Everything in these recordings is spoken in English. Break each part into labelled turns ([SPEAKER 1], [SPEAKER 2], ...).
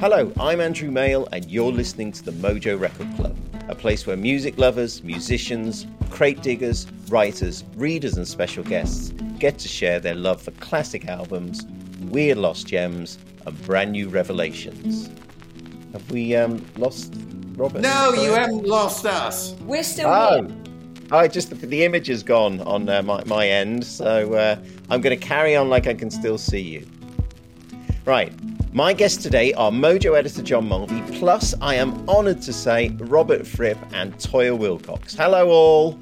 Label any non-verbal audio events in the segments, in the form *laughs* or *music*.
[SPEAKER 1] Hello, I'm Andrew Male, and you're listening to the Mojo Record Club, a place where music lovers, musicians, crate diggers, writers, readers, and special guests get to share their love for classic albums, weird lost gems, and brand new revelations. Have we um, lost Robert?
[SPEAKER 2] No, you haven't lost us.
[SPEAKER 3] We're still
[SPEAKER 1] Oh,
[SPEAKER 3] here.
[SPEAKER 1] I just the, the image is gone on uh, my my end, so uh, I'm going to carry on like I can still see you. Right. My guests today are Mojo editor John Mulvey, plus I am honoured to say Robert Fripp and Toyah Wilcox. Hello, all.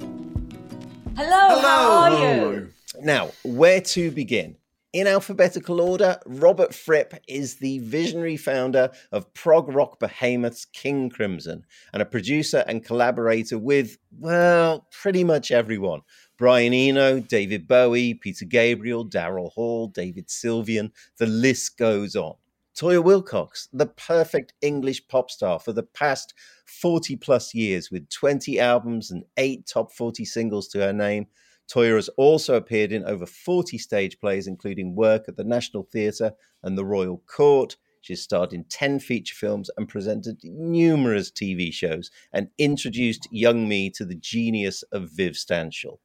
[SPEAKER 3] Hello, how are
[SPEAKER 2] Hello.
[SPEAKER 3] you?
[SPEAKER 1] Now, where to begin? In alphabetical order, Robert Fripp is the visionary founder of prog rock behemoths King Crimson and a producer and collaborator with, well, pretty much everyone. Brian Eno, David Bowie, Peter Gabriel, Daryl Hall, David Sylvian, the list goes on. Toyah Wilcox, the perfect English pop star for the past 40 plus years with 20 albums and eight top 40 singles to her name, Toyah has also appeared in over 40 stage plays, including work at the National Theatre and the Royal Court. She's starred in 10 feature films and presented numerous TV shows and introduced young me to the genius of Viv Stanshall.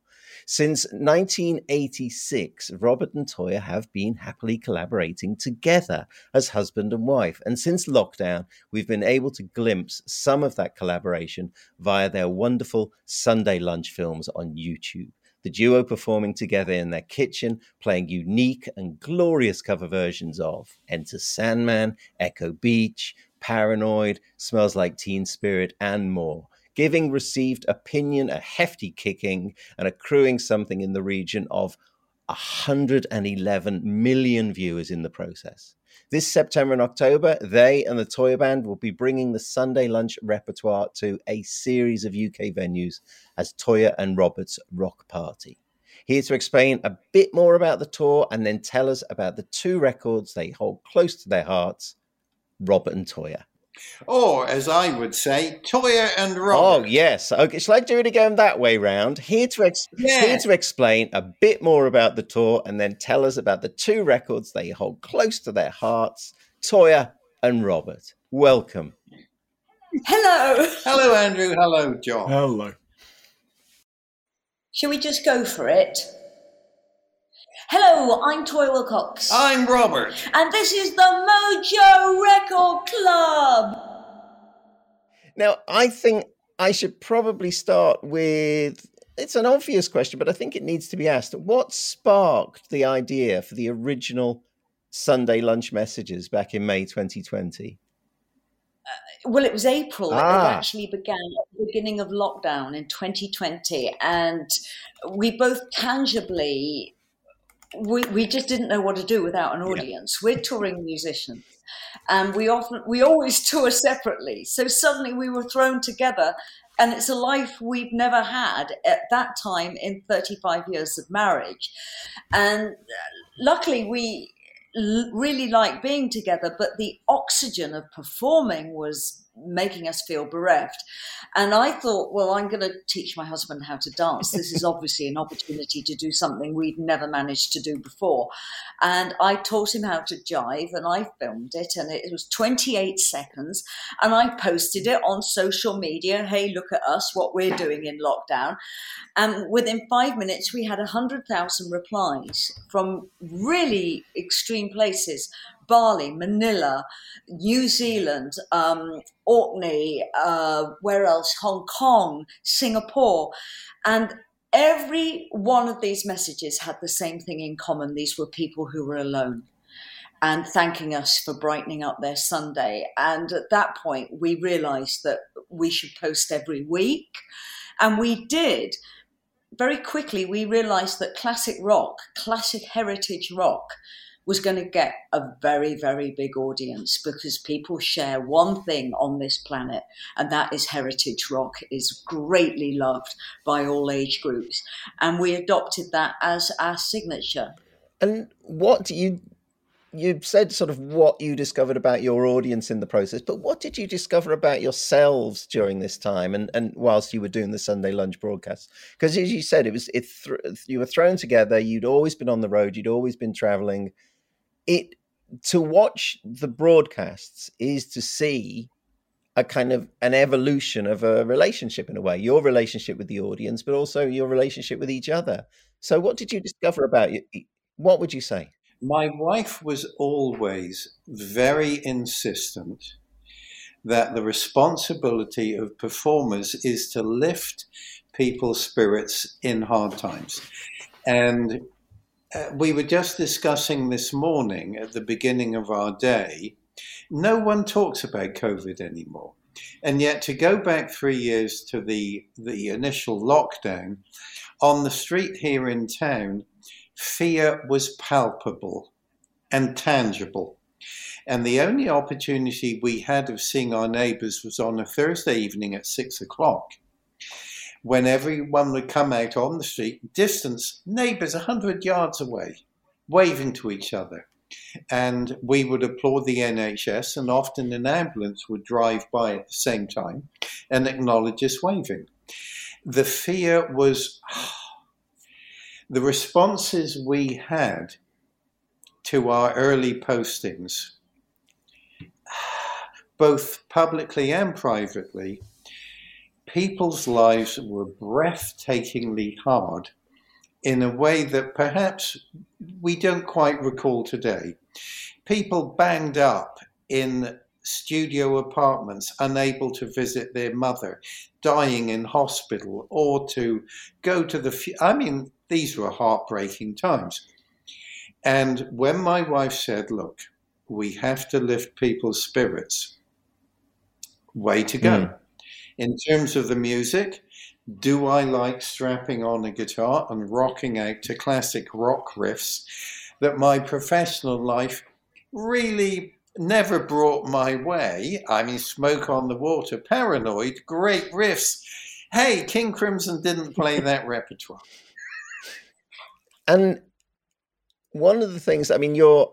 [SPEAKER 1] Since 1986, Robert and Toyah have been happily collaborating together as husband and wife. And since lockdown, we've been able to glimpse some of that collaboration via their wonderful Sunday lunch films on YouTube the duo performing together in their kitchen, playing unique and glorious cover versions of Enter Sandman, Echo Beach, Paranoid, Smells Like Teen Spirit, and more. Giving received opinion a hefty kicking and accruing something in the region of 111 million viewers in the process. This September and October, they and the Toy Band will be bringing the Sunday lunch repertoire to a series of UK venues as Toyah and Robert's Rock Party. Here to explain a bit more about the tour and then tell us about the two records they hold close to their hearts, Robert and Toyah.
[SPEAKER 2] Or, as I would say, Toyah and Robert.
[SPEAKER 1] Oh yes, okay. Shall I do it again that way round? Here to ex-
[SPEAKER 2] Yeah.
[SPEAKER 1] here to explain a bit more about the tour and then tell us about the two records they hold close to their hearts, Toyah and Robert. Welcome.
[SPEAKER 3] Hello.
[SPEAKER 2] Hello, Andrew. Hello, John.
[SPEAKER 4] Hello.
[SPEAKER 3] Shall we just go for it? Hello, I'm Toyah Wilcox.
[SPEAKER 2] I'm Robert.
[SPEAKER 3] and this is the Mojo Record Club.
[SPEAKER 1] Now, I think I should probably start with it's an obvious question, but I think it needs to be asked. What sparked the idea for the original Sunday lunch messages back in May 2020?
[SPEAKER 3] Well, it was April.
[SPEAKER 1] Ah.
[SPEAKER 3] It actually began at the beginning of lockdown in 2020. And we both tangibly, we, we just didn't know what to do without an audience. We're touring musicians. And we often, we always *laughs* tour separately. So suddenly we were thrown together. And it's a life we've never had at that time in 35 years of marriage. And uh, luckily, we l- really liked being together, but the oxygen of performing was making us feel bereft. And I thought, well, I'm going to teach my husband how to dance. This is *laughs* obviously an opportunity to do something we'd never managed to do before. And I taught him how to jive and I filmed it, and it was 28 seconds. And I posted it on social media. Hey, look at us, what we're doing in lockdown. And within five minutes, we had 100,000 replies from really extreme places Bali, Manila, New Zealand, um, Orkney, uh, where else? Hong Kong, Singapore. And every one of these messages had the same thing in common. These were people who were alone and thanking us for brightening up their Sunday. And at that point, we realized that we should post every week. And we did. Very quickly, we realized that classic rock, classic heritage rock, was going to get a very, very big audience because people share one thing on this planet, and that is heritage rock is greatly loved by all age groups. And we adopted that as our signature.
[SPEAKER 1] And what you you said sort of what you discovered about your audience in the process, but what did you discover about yourselves during this time and, and whilst you were doing the Sunday lunch broadcast? Because as you said, it was it th- you were thrown together. You'd always been on the road. You'd always been traveling. It to watch the broadcasts is to see a kind of an evolution of a relationship in a way your relationship with the audience but also your relationship with each other. So what did you discover about you what would you say?
[SPEAKER 2] My wife was always very insistent that the responsibility of performers is to lift people's spirits in hard times. And uh, we were just discussing this morning at the beginning of our day no one talks about COVID anymore. And yet, to go back three years to the, the initial lockdown, on the street here in town, fear was palpable and tangible. And the only opportunity we had of seeing our neighbours was on a Thursday evening at six o'clock, when everyone would come out on the street, distance, neighbours 100 yards away, waving to each other and we would applaud the NHS, and often an ambulance would drive by at the same time and acknowledge us waving. The fear was *sighs* the responses we had to our early postings, *sighs* both publicly and privately, people's lives were breathtakingly hard in a way that perhaps we don't quite recall today. People banged up in studio apartments, unable to visit their mother, dying in hospital, or to go to the. I mean, these were heartbreaking times. And when my wife said, Look, we have to lift people's spirits, way to go. Mm. In terms of the music, do I like strapping on a guitar and rocking out to classic rock riffs that my professional life really never brought my way? I mean, Smoke on the Water, Paranoid, great riffs. Hey, King Crimson didn't play that *laughs* repertoire.
[SPEAKER 1] And one of the things, I mean, you're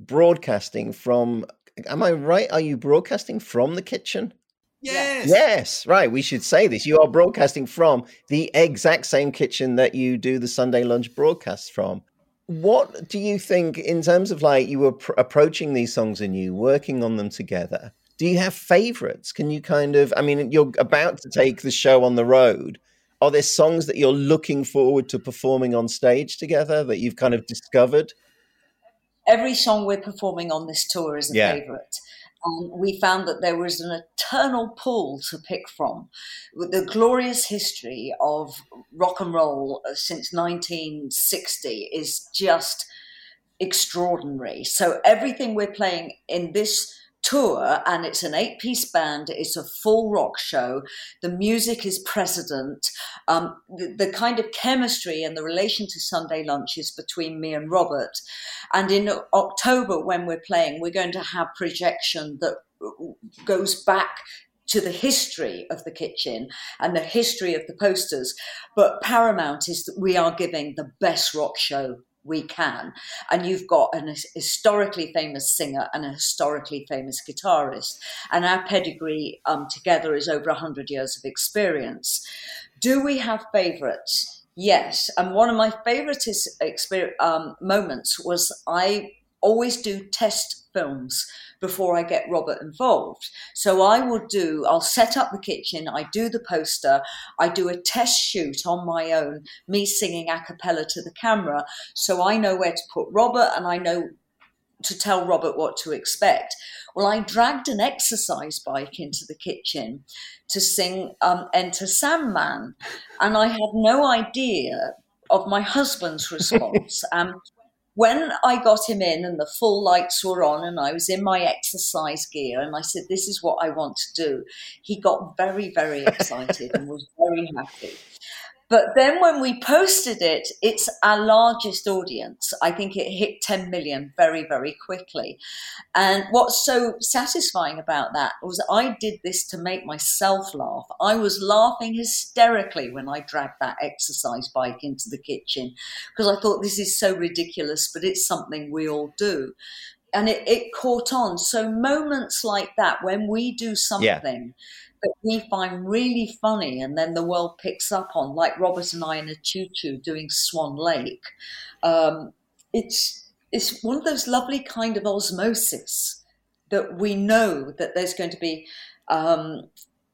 [SPEAKER 1] broadcasting from, am I right? Are you broadcasting from the kitchen?
[SPEAKER 2] Yes.
[SPEAKER 1] Yes, right. We should say this. You are broadcasting from the exact same kitchen that you do the Sunday lunch broadcast from. What do you think in terms of like you were pr- approaching these songs and you working on them together? Do you have favorites? Can you kind of, I mean, you're about to take the show on the road. Are there songs that you're looking forward to performing on stage together that you've kind of discovered?
[SPEAKER 3] Every song we're performing on this tour is a yeah. favorite um, we found that there was an eternal pool to pick from. The glorious history of rock and roll uh, since 1960 is just extraordinary. So everything we're playing in this tour and it's an eight piece band it's a full rock show the music is precedent um, the, the, kind of chemistry and the relation to sunday lunches between me and robert and in october when we're playing we're going to have projection that goes back to the history of the kitchen and the history of the posters. But paramount is that we are giving the best rock show we can. And you've got an historically famous singer and a historically famous guitarist. And our pedigree um, together is over 100 years of experience. Do we have favorites? Yes. And one of my favorite um, moments was I always do test films before I get Robert involved. So I will do, I'll set up the kitchen, I do the poster, I do a test shoot on my own, me singing a cappella to the camera. So I know where to put Robert and I know to tell Robert what to expect. Well, I dragged an exercise bike into the kitchen to sing um, Enter Sandman, and I had no idea of my husband's *laughs* response. um, when I got him in and the full lights were on and I was in my exercise gear and I said, This is what I want to do, he got very, very excited and was very happy. But then when we posted it, it's our largest audience. I think it hit 10 million very, very quickly. And what's so satisfying about that was I did this to make myself laugh. I was laughing hysterically when I dragged that exercise bike into the kitchen because I thought this is so ridiculous, but it's something we all do. And it, it caught on. So moments like that, when we do something, yeah that we find really funny and then the world picks up on, like Robert and I in a choo choo doing Swan Lake. Um, it's it's one of those lovely kind of osmosis that we know that there's going to be um,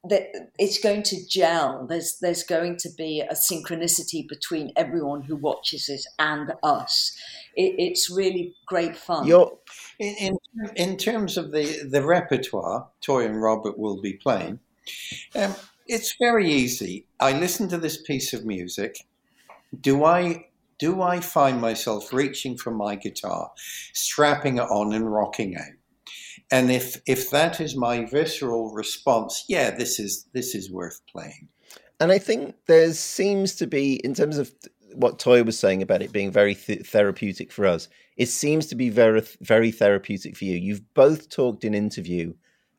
[SPEAKER 3] that it's going to gel. There's there's going to be a synchronicity between everyone who watches it and us. It, it's really great fun.
[SPEAKER 2] in, in, in terms of the the repertoire, Toyah and Robert will be playing. Um, it's very easy. I listen to this piece of music. Do I do I find myself reaching for my guitar, strapping it on and rocking out? And if if that is my visceral response, yeah, this is this is worth playing.
[SPEAKER 1] And I think there seems to be, in terms of what Toyah was saying about it being very th- therapeutic for us, it seems to be very very therapeutic for you. You've both talked in interview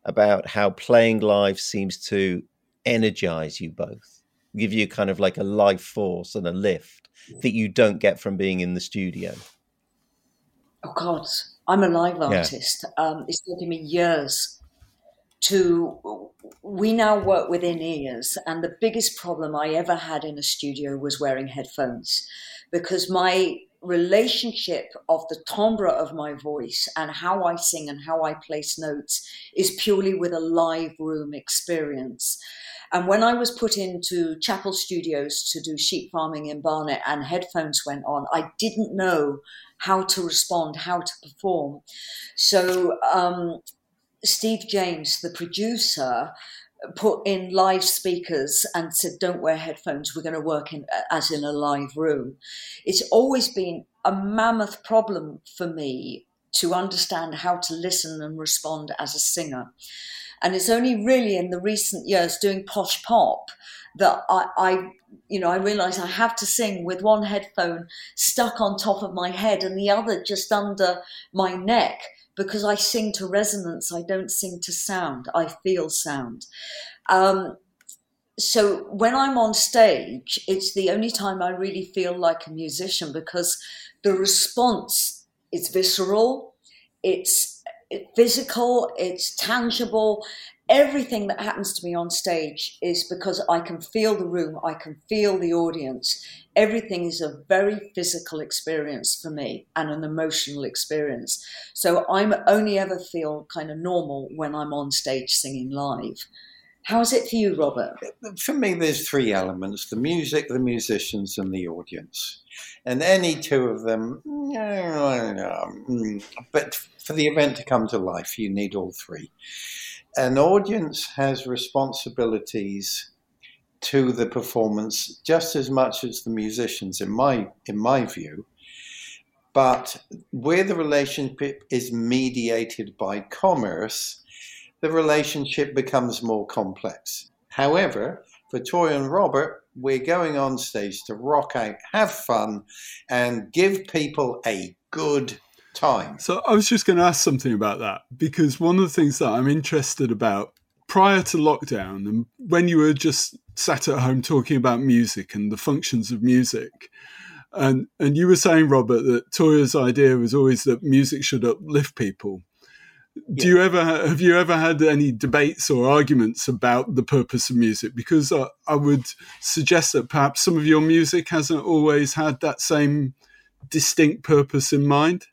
[SPEAKER 1] about how playing live seems to energize you both, give you kind of like a life force and a lift that you don't get from being in the studio.
[SPEAKER 3] Oh God, I'm a live artist. Yeah. Um, it's taken me years to. We now work within ears, and the biggest problem I ever had in a studio was wearing headphones, because my relationship of the timbre of my voice and how I sing and how I place notes is purely with a live room experience. And when I was put into Chapel Studios to do sheep farming in Barnet and headphones went on, I didn't know how to respond, how to perform. So um, Steve James, the producer, put in live speakers and said, "Don't wear headphones. We're going to work in as in a live room." It's always been a mammoth problem for me to understand how to listen and respond as a singer. And it's only really in the recent years doing posh pop that I, I you know, I realize I have to sing with one headphone stuck on top of my head and the other just under my neck because I sing to resonance. I don't sing to sound. I feel sound. Um, so when I'm on stage, it's the only time I really feel like a musician because the response is visceral, it's physical, it's tangible, everything that happens to me on stage is because I can feel the room, I can feel the audience. Everything is a very physical experience for me and an emotional experience. So I'm only ever feel kind of normal when I'm on stage singing live. How is it for you, Robert?
[SPEAKER 2] For me, there's three elements the music, the musicians, and the audience. And any two of them, mm, but for the event to come to life, you need all three an audience has responsibilities to the performance just as much as the musicians in my in my view. But where the relationship is mediated by commerce the relationship becomes more complex. However for Toyah and robert we're going on stage to rock out have fun and give people a good time.
[SPEAKER 4] So I was just going to ask something about that because one of the things that I'm interested about prior to lockdown and when you were just sat at home talking about music and the functions of music and and you were saying Robert that Toyah's idea was always that music should uplift people. Do you ever have you ever had any debates or arguments about the purpose of music? Because I, I would suggest that perhaps some of your music hasn't always had that same distinct purpose in mind.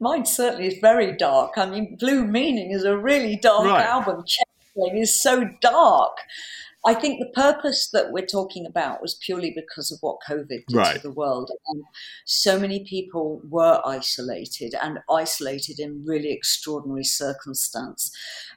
[SPEAKER 3] Mine certainly is very dark. I mean, Blue Meaning is a really dark right. album. Chain is so dark. I think the purpose that we're talking about was purely because of what COVID did right. to the world. And so many people were isolated and isolated in really extraordinary circumstance.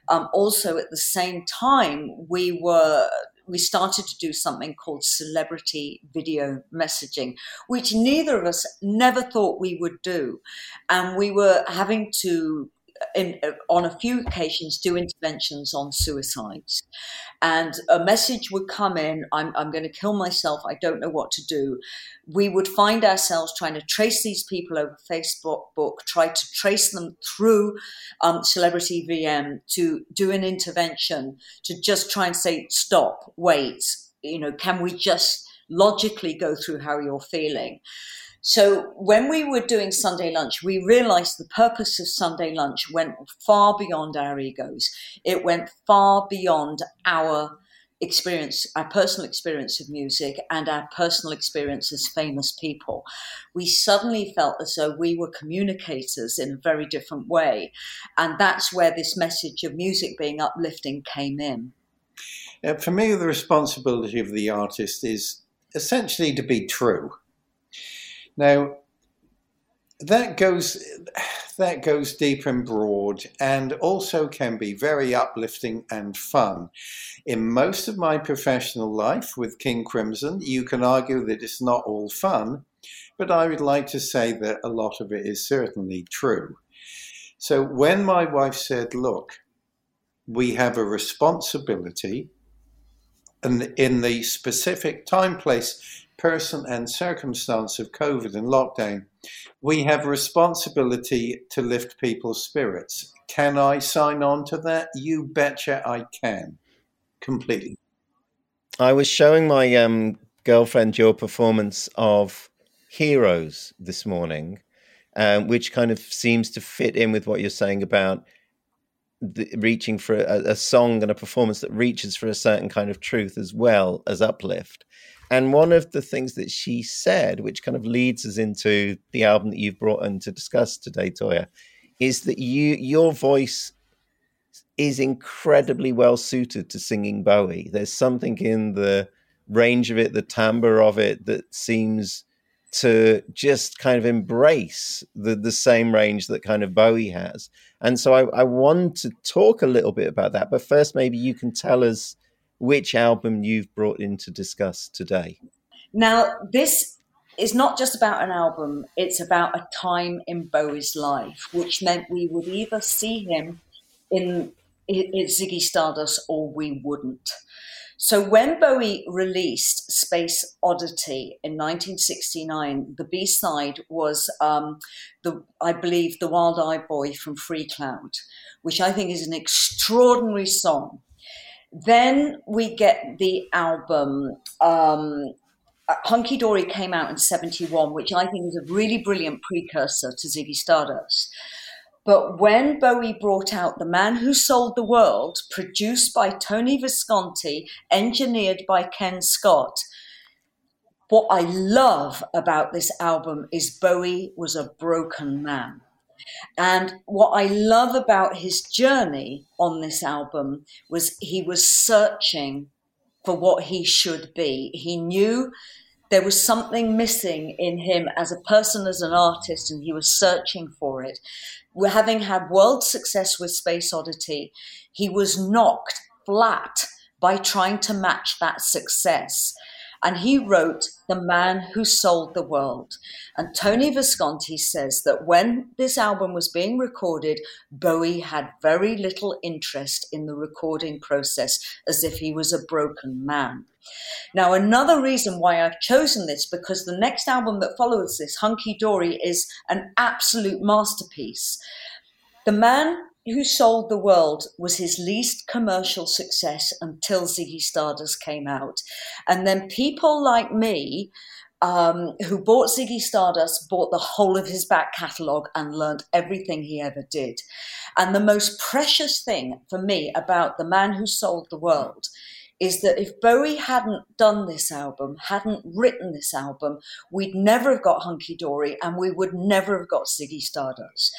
[SPEAKER 3] Um, also, at the same time, we were we started to do something called celebrity video messaging, which neither of us never thought we would do. And we were having to in, on a few occasions do interventions on suicides. And a message would come in I'm, I'm going to kill myself, I don't know what to do. We would find ourselves trying to trace these people over Facebook, book, try to trace them through um, Celebrity VM to do an intervention to just try and say, stop, wait, you know, can we just logically go through how you're feeling? So when we were doing Sunday lunch, we realized the purpose of Sunday lunch went far beyond our egos. It went far beyond our experience, our personal experience of music, and our personal experience as famous people, we suddenly felt as though we were communicators in a very different way. And that's where this message of music being uplifting came in.
[SPEAKER 2] Uh, for me, the responsibility of the artist is essentially to be true. Now, that goes that goes deep and broad and also can be very uplifting and fun. In most of my professional life with King Crimson, you can argue that it's not all fun, but I would like to say that a lot of it is certainly true. So when my wife said, Look, we have a responsibility, and in the specific time, place, person, and circumstance of COVID and lockdown, we have responsibility to lift people's spirits. Can I sign on to that? You betcha I can. Completely.
[SPEAKER 1] I was showing my um, girlfriend your performance of Heroes this morning, um, which kind of seems to fit in with what you're saying about the, reaching for a, a, song and a performance that reaches for a certain kind of truth as well as uplift. And one of the things that she said, which kind of leads us into the album that you've brought in to discuss today, Toyah, is that you your voice is incredibly well suited to singing Bowie. There's something in the range of it, the timbre of it, that seems to just kind of embrace the the same range that kind of Bowie has. And so I, I want to talk a little bit about that. But first, maybe you can tell us which album you've brought in to discuss today.
[SPEAKER 3] Now, this is not just about an album, it's about a time in Bowie's life, which meant we would either see him in, in Ziggy Stardust or we wouldn't. So when Bowie released Space Oddity in 1969, the B side was um, the I believe the Wild Eyed Boy from Freecloud, which I think is an extraordinary song. Then we get the album. Um, uh, Hunky Dory came out in 71, which I think is a really brilliant precursor to Ziggy Stardust. But when Bowie brought out The Man Who Sold the World, produced by Tony Visconti, engineered by Ken Scott, what I love about this album is Bowie was a broken man. And what I love about his journey on this album was he was searching for what he should be. He knew there was something missing in him as a person, as an artist, and he was searching for it. Having had world success with Space Oddity, he was knocked flat by trying to match that success. And he wrote The Man Who Sold the World. And Tony Visconti says that when this album was being recorded, Bowie had very little interest in the recording process, as if he was a broken man. Now, another reason why I've chosen this, because the next album that follows this, Hunky Dory, is an absolute masterpiece. The man who Sold the World was his least commercial success until Ziggy Stardust came out. And then people like me, um, who bought Ziggy Stardust, bought the whole of his back catalogue and learned everything he ever did. And the most precious thing for me about The Man Who Sold the World is that if Bowie hadn't done this album, hadn't written this album, we'd never have got Hunky Dory and we would never have got Ziggy Stardust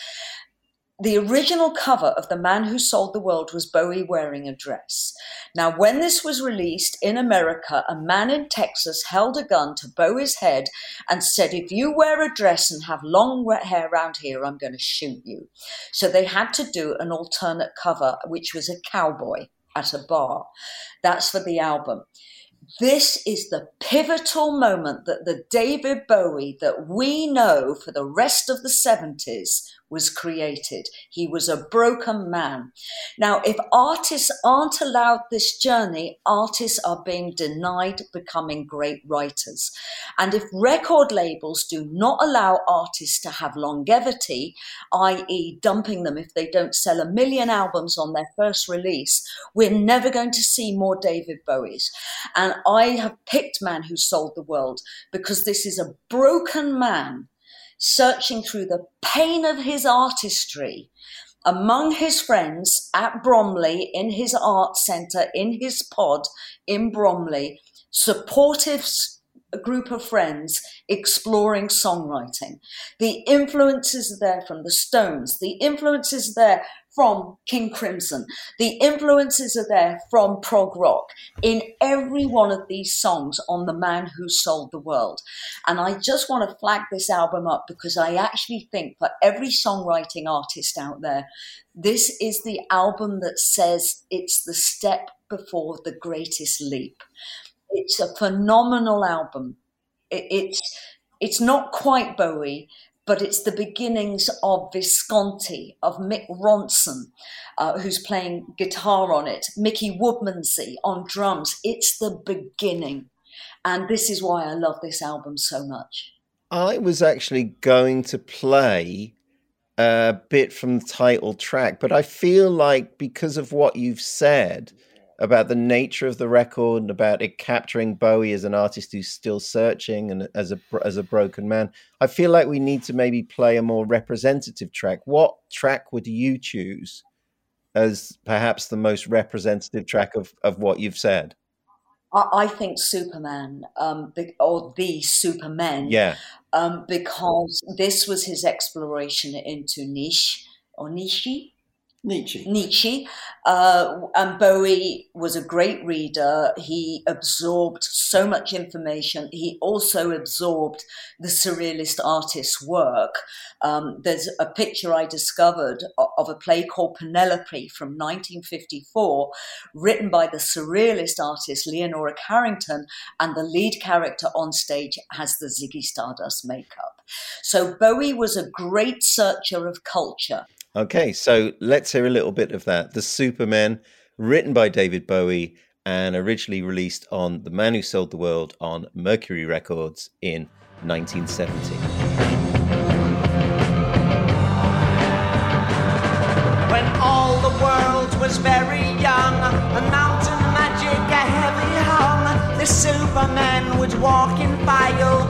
[SPEAKER 3] the original cover of The Man Who Sold the World was Bowie wearing a dress. Now, when this was released in America, a man in Texas held a gun to Bowie's head and said, If you wear a dress and have long wet hair around here, I'm going to shoot you. So they had to do an alternate cover, which was a cowboy at a bar. That's for the album. This is the pivotal moment that the David Bowie that we know for the rest of the 70s was created. He was a broken man. Now, if artists aren't allowed this journey, artists are being denied becoming great writers. And if record labels do not allow artists to have longevity, i.e., dumping them if they don't sell a million albums on their first release, we're never going to see more David Bowies. And I have picked Man Who Sold the World because this is a broken man searching through the pain of his artistry among his friends at Bromley in his art centre, in his pod in Bromley, supportive group of friends exploring songwriting. The influences are there from the Stones, the influences are there from King Crimson, the influences are there from prog rock in every one of these songs on The Man Who Sold the World. And I just want to flag this album up because I actually think for every songwriting artist out there, this is the album that says it's the step before the greatest leap. It's a phenomenal album. It's it's not quite Bowie, but it's the beginnings of Visconti, of Mick Ronson, uh, who's playing guitar on it, Mickey Woodmansey on drums. It's the beginning. And this is why I love this album so much.
[SPEAKER 1] I was actually going to play a bit from the title track, but I feel like because of what you've said, about the nature of the record and about it capturing Bowie as an artist who's still searching and as a as a broken man. I feel like we need to maybe play a more representative track. What track would you choose as perhaps the most representative track of of what you've said?
[SPEAKER 3] I think Superman, um, or the Supermen,
[SPEAKER 1] yeah,
[SPEAKER 3] um, because this was his exploration into niche or niche,
[SPEAKER 2] Nietzsche.
[SPEAKER 3] Nietzsche. Uh, and Bowie was a great reader. He absorbed so much information. He also absorbed the surrealist artist's work. Um, there's a picture I discovered of a play called Penelope from 1954, written by the surrealist artist Leonora Carrington, and the lead character on stage has the Ziggy Stardust makeup. So Bowie was a great searcher of culture.
[SPEAKER 1] Okay, so let's hear a little bit of that. The Superman, written by David Bowie and originally released on The Man Who Sold the World on Mercury Records in 1970.
[SPEAKER 5] When all the world was very young, and mountain magic a heavy hung, the Supermen would walk in file,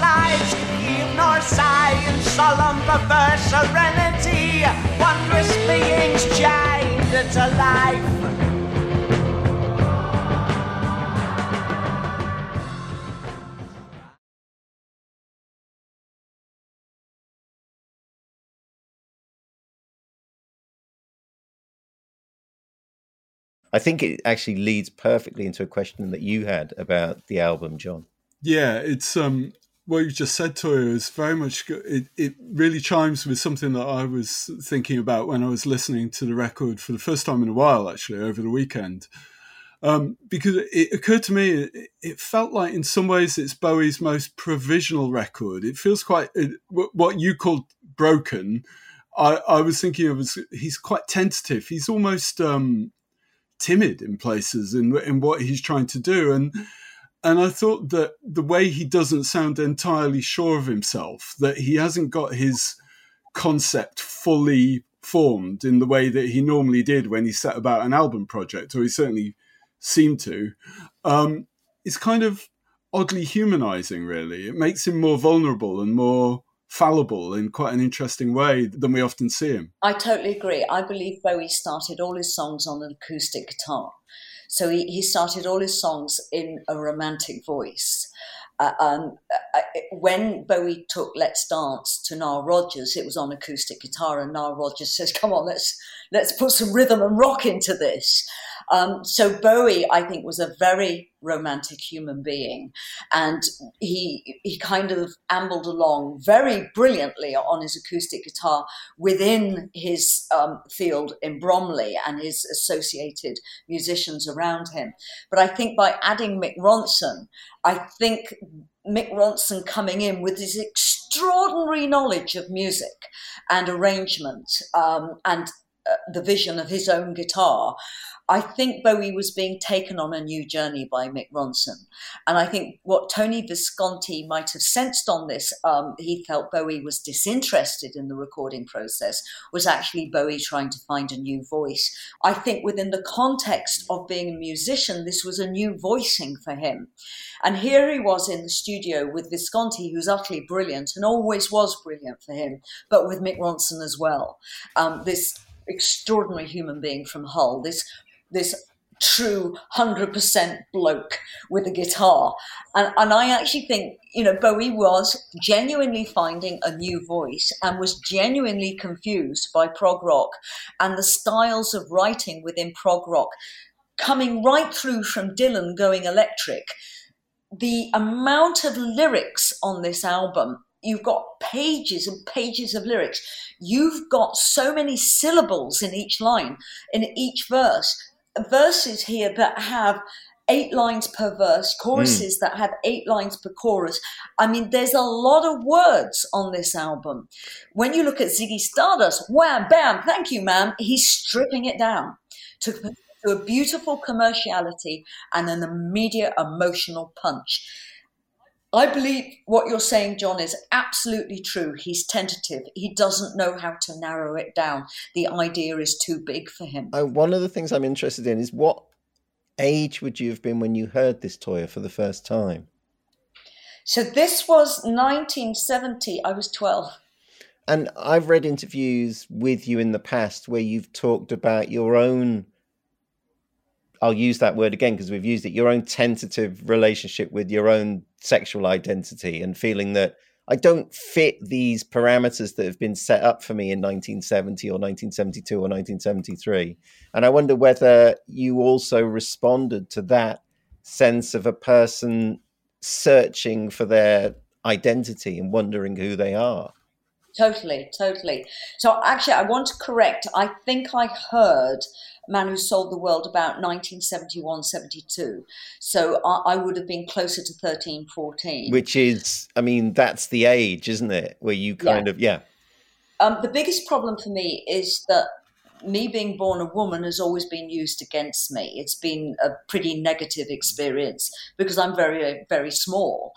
[SPEAKER 5] lives. Heave nor sigh in solemn, perverse serenity. Wondrous beings chained to life.
[SPEAKER 1] I think it actually leads perfectly into a question that you had about the album, John.
[SPEAKER 4] Yeah, it's um what you just said, Toyah, is very much it, it really chimes with something that I was thinking about when I was listening to the record for the first time in a while, actually, over the weekend. Um, because it occurred to me, it, it, felt like in some ways it's Bowie's most provisional record. It feels quite it, what you called broken. I, I was thinking of as he's quite tentative. He's almost um, timid in places in in what he's trying to do, and and I thought that the way he doesn't sound entirely sure of himself, that he hasn't got his concept fully formed in the way that he normally did when he set about an album project, or he certainly seemed to, um, is kind of oddly humanizing, really. It makes him more vulnerable and more fallible in quite an interesting way than we often see him.
[SPEAKER 3] I totally agree. I believe Bowie started all his songs on an acoustic guitar. So he, he started all his songs in a romantic voice. Uh, um, uh, when Bowie took "Let's Dance" to Nile Rodgers, it was on acoustic guitar, and Nile Rodgers says, "Come on, let's let's put some rhythm and rock into this." Um, so Bowie, I think, was a very romantic human being, and he he kind of ambled along very brilliantly on his acoustic guitar within his um, field in Bromley and his associated musicians around him. But I think by adding Mick Ronson, I think Mick Ronson coming in with his extraordinary knowledge of music and arrangement um, and uh, the vision of his own guitar I think Bowie was being taken on a new journey by Mick Ronson. And I think what Tony Visconti might have sensed on this, um, he felt Bowie was disinterested in the recording process, was actually Bowie trying to find a new voice. I think within the context of being a musician, this was a new voicing for him. And here he was in the studio with Visconti, who's utterly brilliant and always was brilliant for him, but with Mick Ronson as well. Um, this extraordinary human being from Hull, this this true 100% bloke with a guitar. And, and I actually think, you know, Bowie was genuinely finding a new voice and was genuinely confused by prog rock and the styles of writing within prog rock coming right through from Dylan going electric. The amount of lyrics on this album you've got pages and pages of lyrics. You've got so many syllables in each line, in each verse verses here that have eight lines per verse, choruses mm. that have eight lines per chorus. I mean, there's a lot of words on this album. When you look at Ziggy Stardust, wham, bam, thank you, ma'am, he's stripping it down to, to a beautiful commerciality and an immediate emotional punch. I believe what you're saying, John, is absolutely true. He's tentative. He doesn't know how to narrow it down. The idea is too big for him.
[SPEAKER 1] One of the things I'm interested in is what age would you have been when you heard this Toyah for the first time?
[SPEAKER 3] So this was 1970. I was 12.
[SPEAKER 1] And I've read interviews with you in the past where you've talked about your own I'll use that word again because we've used it, your own tentative relationship with your own sexual identity and feeling that I don't fit these parameters that have been set up for me in 1970 or 1972 or 1973. And I wonder whether you also responded to that sense of a person searching for their identity and wondering who they are.
[SPEAKER 3] Totally, totally. So actually, I want to correct. I think I heard Man Who Sold the World about 1971, 72. So I, I, would have been closer to 13, 14.
[SPEAKER 1] Which is, I mean, that's the age, isn't it? Where you kind yeah. of, yeah.
[SPEAKER 3] Um, the biggest problem for me is that me being born a woman has always been used against me. It's been a pretty negative experience because I'm very, very small.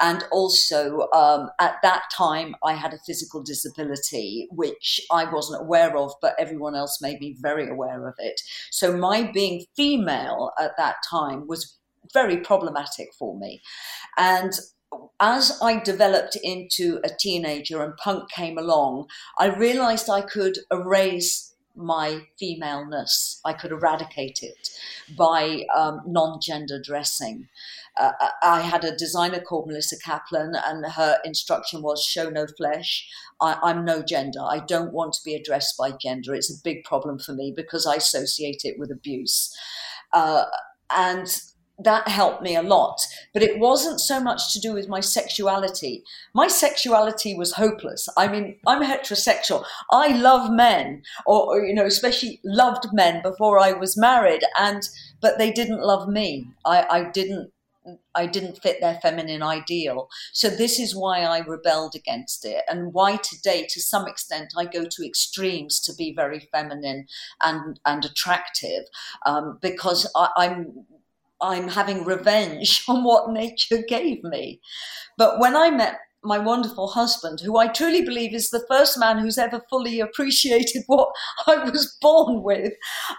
[SPEAKER 3] And also, um, at that time, I had a physical disability, which I wasn't aware of, but everyone else made me very aware of it. So, my being female at that time was very problematic for me. And as I developed into a teenager and punk came along, I realized I could erase my femaleness. I could eradicate it by um, non gender dressing uh, I had a designer called Melissa Kaplan, and her instruction was show no flesh. I, am no gender. I don't want to be addressed by gender. It's a big problem for me because I associate it with abuse. Uh, and that helped me a lot. But it wasn't so much to do with my sexuality. My sexuality was hopeless. I mean, I'm heterosexual. I love men, or, or, you know, especially loved men before I was married, and but they didn't love me. I, I didn't I didn't fit their feminine ideal. So this is why I rebelled against it and why today to some extent I go to extremes to be very feminine and and attractive um, because I, I'm I'm having revenge *laughs* on what nature gave me. But when I met my wonderful husband, who I truly believe is the first man who's ever fully appreciated *laughs* what I was born with,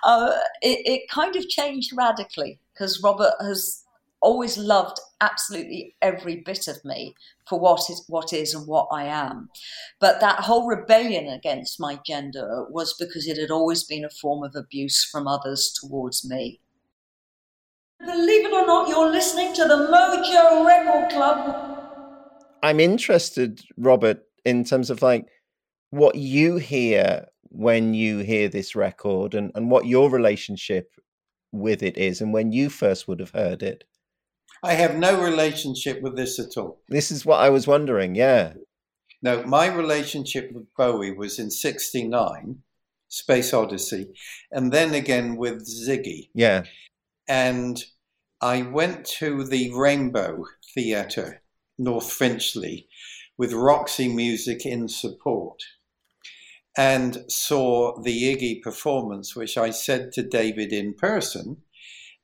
[SPEAKER 3] uh, it, it kind of changed radically because Robert has always loved absolutely every bit of me for what is what is and what I am. But that whole rebellion against my gender was because it had always been a form of abuse from others towards me. Believe it or not, you're listening to the Mojo Record Club.
[SPEAKER 1] I'm interested, Robert, in terms of like what you hear when you hear this record and, and what your relationship with it is and when you first would have heard it.
[SPEAKER 2] I have no relationship with this at all.
[SPEAKER 1] This is what I was wondering, yeah.
[SPEAKER 2] No, my relationship with Bowie was in 69, Space Odyssey, and then again with Ziggy.
[SPEAKER 1] Yeah.
[SPEAKER 2] And I went to the Rainbow Theatre, North Finchley, with Roxy Music in support. and saw the Ziggy performance, which I said to David in person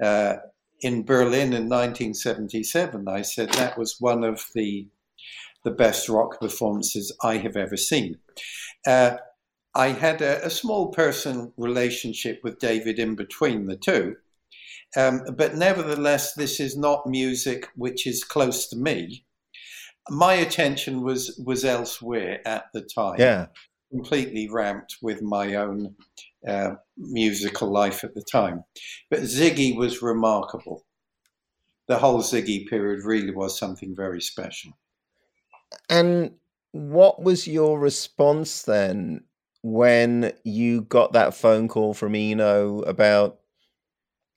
[SPEAKER 2] uh, in Berlin in 1977. I said that was one of the the best rock performances I have ever seen. Uh, I had a, a, small personal relationship with David in between the two. Um, but nevertheless, this is not music which is close to me. My attention was was elsewhere at the time.
[SPEAKER 1] Yeah,
[SPEAKER 2] completely ramped with my own uh, musical life at the time. But Ziggy was remarkable. The whole Ziggy period really was something very special.
[SPEAKER 1] And what was your response then when you got that phone call from Eno about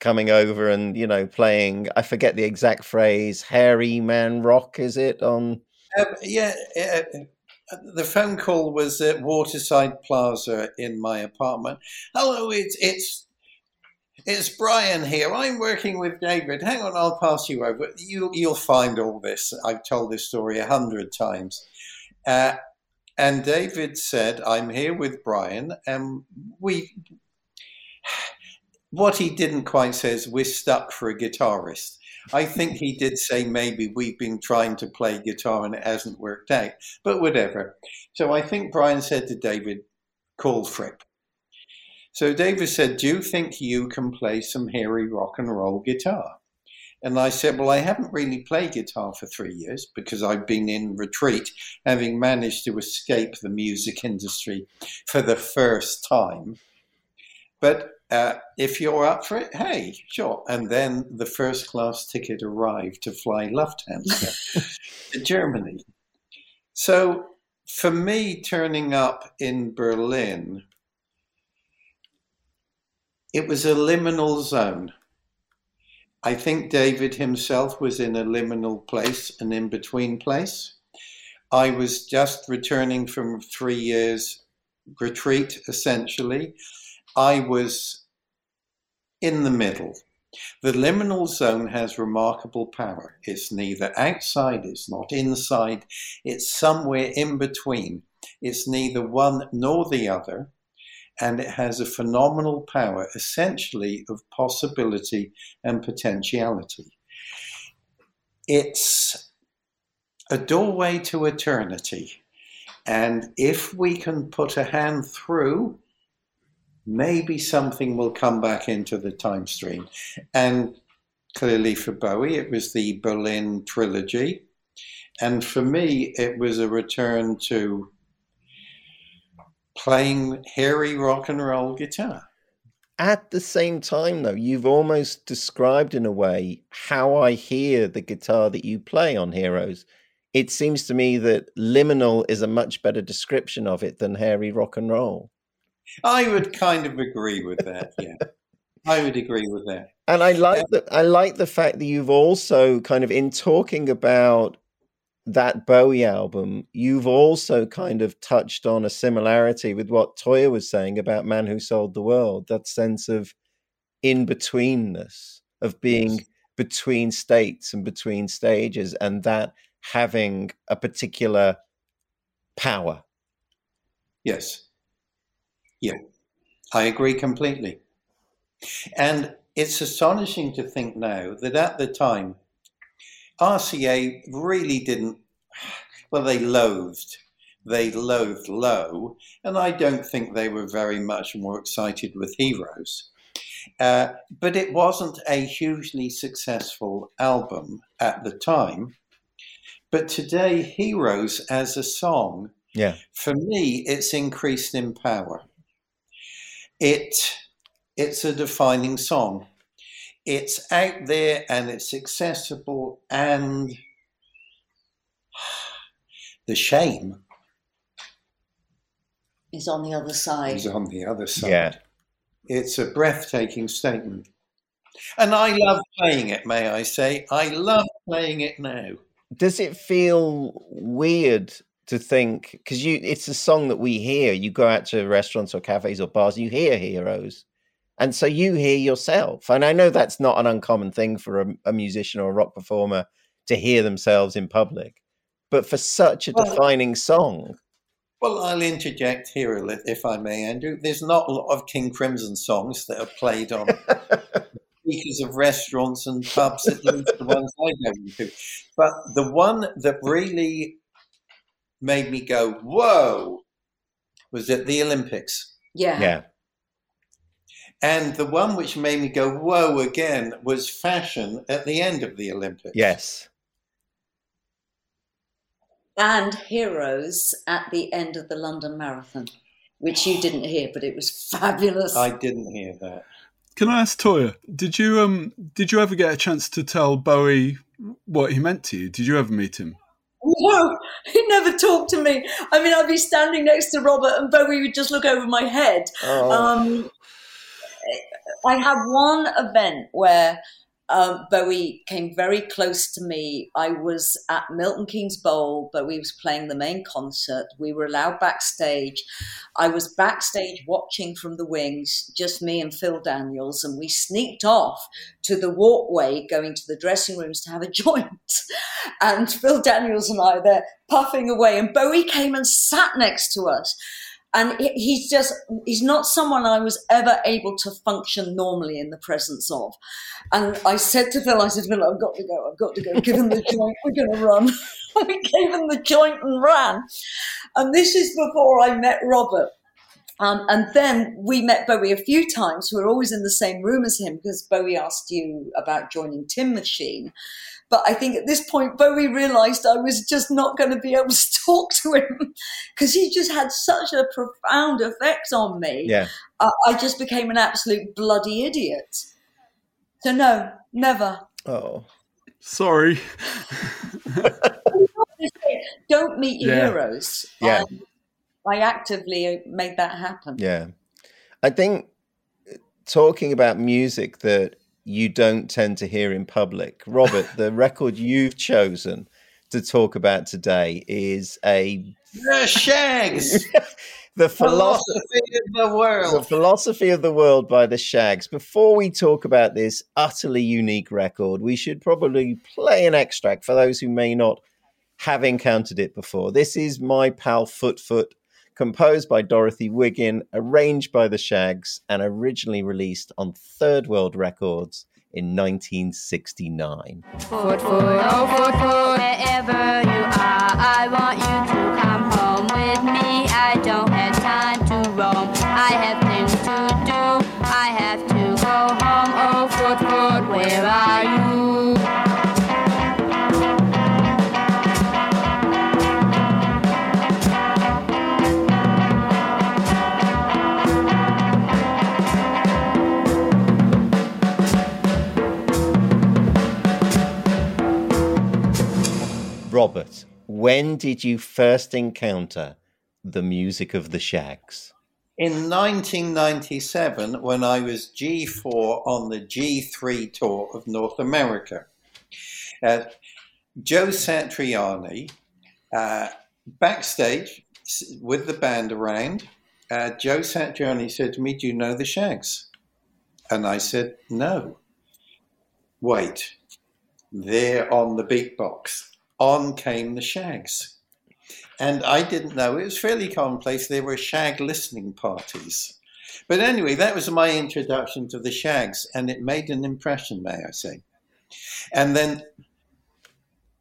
[SPEAKER 1] coming over and you know playing i forget the exact phrase hairy man rock is it on
[SPEAKER 2] um, yeah uh, the phone call was at waterside plaza in my apartment. Hello it's it's it's brian here. I'm working with david. Hang on i'll pass you over. You, you'll find all this. I've told this story a hundred times. Uh, and david said i'm here with brian and we what he didn't quite say is we're stuck for a guitarist. I think he did say maybe we've been trying to play guitar and it hasn't worked out, but whatever. So I think Brian said to David, call Fripp. So David said, Do you think you can play some hairy rock and roll guitar? And I said, Well, I haven't really played guitar for three years because I've been in retreat, having managed to escape the music industry for the first time. But uh, if you're up for it, hey, sure. And then the first class ticket arrived to fly Lufthansa *laughs* to Germany. So for me, turning up in Berlin, it was a liminal zone. I think David himself was in a liminal place, an in between place. I was just returning from three years retreat, essentially. I was in the middle. The liminal zone has remarkable power. It's neither outside, it's not inside, it's somewhere in between. It's neither one nor the other, and it has a phenomenal power, essentially, of possibility and potentiality. It's a doorway to eternity. And if we can put a hand through, maybe something will come back into the time stream. And clearly for Bowie, it was the Berlin trilogy. And for me, it was a return to playing hairy rock and roll guitar.
[SPEAKER 1] At the same time, though, you've almost described in a way how I hear the guitar that you play on Heroes. It seems to me that liminal is a much better description of it than hairy rock and roll.
[SPEAKER 2] I would kind of agree with that. Yeah, I would agree with that.
[SPEAKER 1] And I like the I like the fact that you've also kind of in talking about that Bowie album, you've also kind of touched on a similarity with what Toyah was saying about Man Who Sold the World. That sense of in betweenness, of being yes. between states and between stages, and that having a particular power.
[SPEAKER 2] Yes. Yeah, I agree completely. And it's astonishing to think now that at the time, RCA really didn't, well, they loathed. They loathed Low, and I don't think they were very much more excited with Heroes. Uh, but it wasn't a hugely successful album at the time. But today, Heroes as a song,
[SPEAKER 1] yeah.
[SPEAKER 2] for me, it's increased in power it it's a defining song. It's out there and it's accessible and *sighs* the shame
[SPEAKER 3] is on the other side.
[SPEAKER 2] Is on the other side.
[SPEAKER 1] Yeah.
[SPEAKER 2] It's a breathtaking statement. And I love playing it, may I say. I love playing it now.
[SPEAKER 1] Does it feel weird to think because you it's a song that we hear you go out to restaurants or cafes or bars you hear heroes and so you hear yourself and i know that's not an uncommon thing for a, a musician or a rock performer to hear themselves in public but for such a well, defining song
[SPEAKER 2] Well, I'll interject here a little, if I may, Andrew. There's not a lot of King Crimson songs that are played on *laughs* speakers of restaurants and pubs, at least the ones I go into. But the one that really made me go, whoa, was at the Olympics.
[SPEAKER 3] Yeah.
[SPEAKER 1] yeah.
[SPEAKER 2] And the one which made me go, whoa, again, was fashion at the end of the Olympics.
[SPEAKER 1] Yes.
[SPEAKER 3] And Heroes at the end of the London Marathon, which you didn't hear, but it was fabulous.
[SPEAKER 2] I didn't hear that.
[SPEAKER 4] Can I ask Toyah? Did you um did you ever get a chance to tell Bowie what he meant to you? Did you ever meet him?
[SPEAKER 3] No, *laughs* he never talked to me. I mean, I'd be standing next to Robert, and Bowie would just look over my head.
[SPEAKER 1] Oh.
[SPEAKER 3] Um, I had one event where um, Bowie came very close to me. I was at Milton Keynes Bowl. Bowie was playing the main concert. We were allowed backstage. I was backstage watching from the wings, just me and Phil Daniels, and we sneaked off to the walkway going to the dressing rooms to have a *laughs* joint. And Phil Daniels and I, they're puffing away, and Bowie came and sat next to us and he's just he's not someone i was ever able to function normally in the presence of. And i said to phil i said phil i've got to go i've got to go. Give him the *laughs* joint we're going to run. *laughs* We gave him the joint and ran. And this is before i met robert. Um, and then we met Bowie a few times. We were always in the same room as him because Bowie asked you about joining Tin Machine. But I think at this point, Bowie realized I was just not going to be able *laughs* to talk to him because he just had such a profound effect on me.
[SPEAKER 1] Yeah.
[SPEAKER 3] I, I just became an absolute bloody idiot. So, no, never.
[SPEAKER 1] Oh.
[SPEAKER 4] Sorry. *laughs*
[SPEAKER 3] Don't meet your
[SPEAKER 4] Yeah.
[SPEAKER 3] heroes.
[SPEAKER 1] Yeah.
[SPEAKER 3] Um, I actively made that happen.
[SPEAKER 1] Yeah. I think uh, talking about music that you don't tend to hear in public, Robert, the *laughs* record you've chosen to talk about today is a
[SPEAKER 2] The Shaggs, *laughs*
[SPEAKER 1] the philosophy
[SPEAKER 2] philosophy of the world.
[SPEAKER 1] the philosophy of the world by the Shaggs. Before we talk about this utterly unique record, we should probably play an extract for those who may not have encountered it before. This is My Pal Foot Foot, composed by Dorothy Wiggin, arranged by the Shaggs, and originally released on Third World Records in 1969.
[SPEAKER 6] Foot, foot, oh foot, foot, wherever you are, I want you
[SPEAKER 1] when did you first encounter the music of the Shaggs?
[SPEAKER 2] In 1997, when I was G4 on the G3 tour of North America, uh, Joe Satriani, uh, backstage with the band around, uh, Joe Satriani said to me, Do you know the Shaggs? And I said, No. Wait, they're on the beatbox. On came the Shaggs. And I didn't know. It was fairly commonplace. There were shag listening parties. But anyway, that was my introduction to the Shaggs, and it made an impression, may I say. And then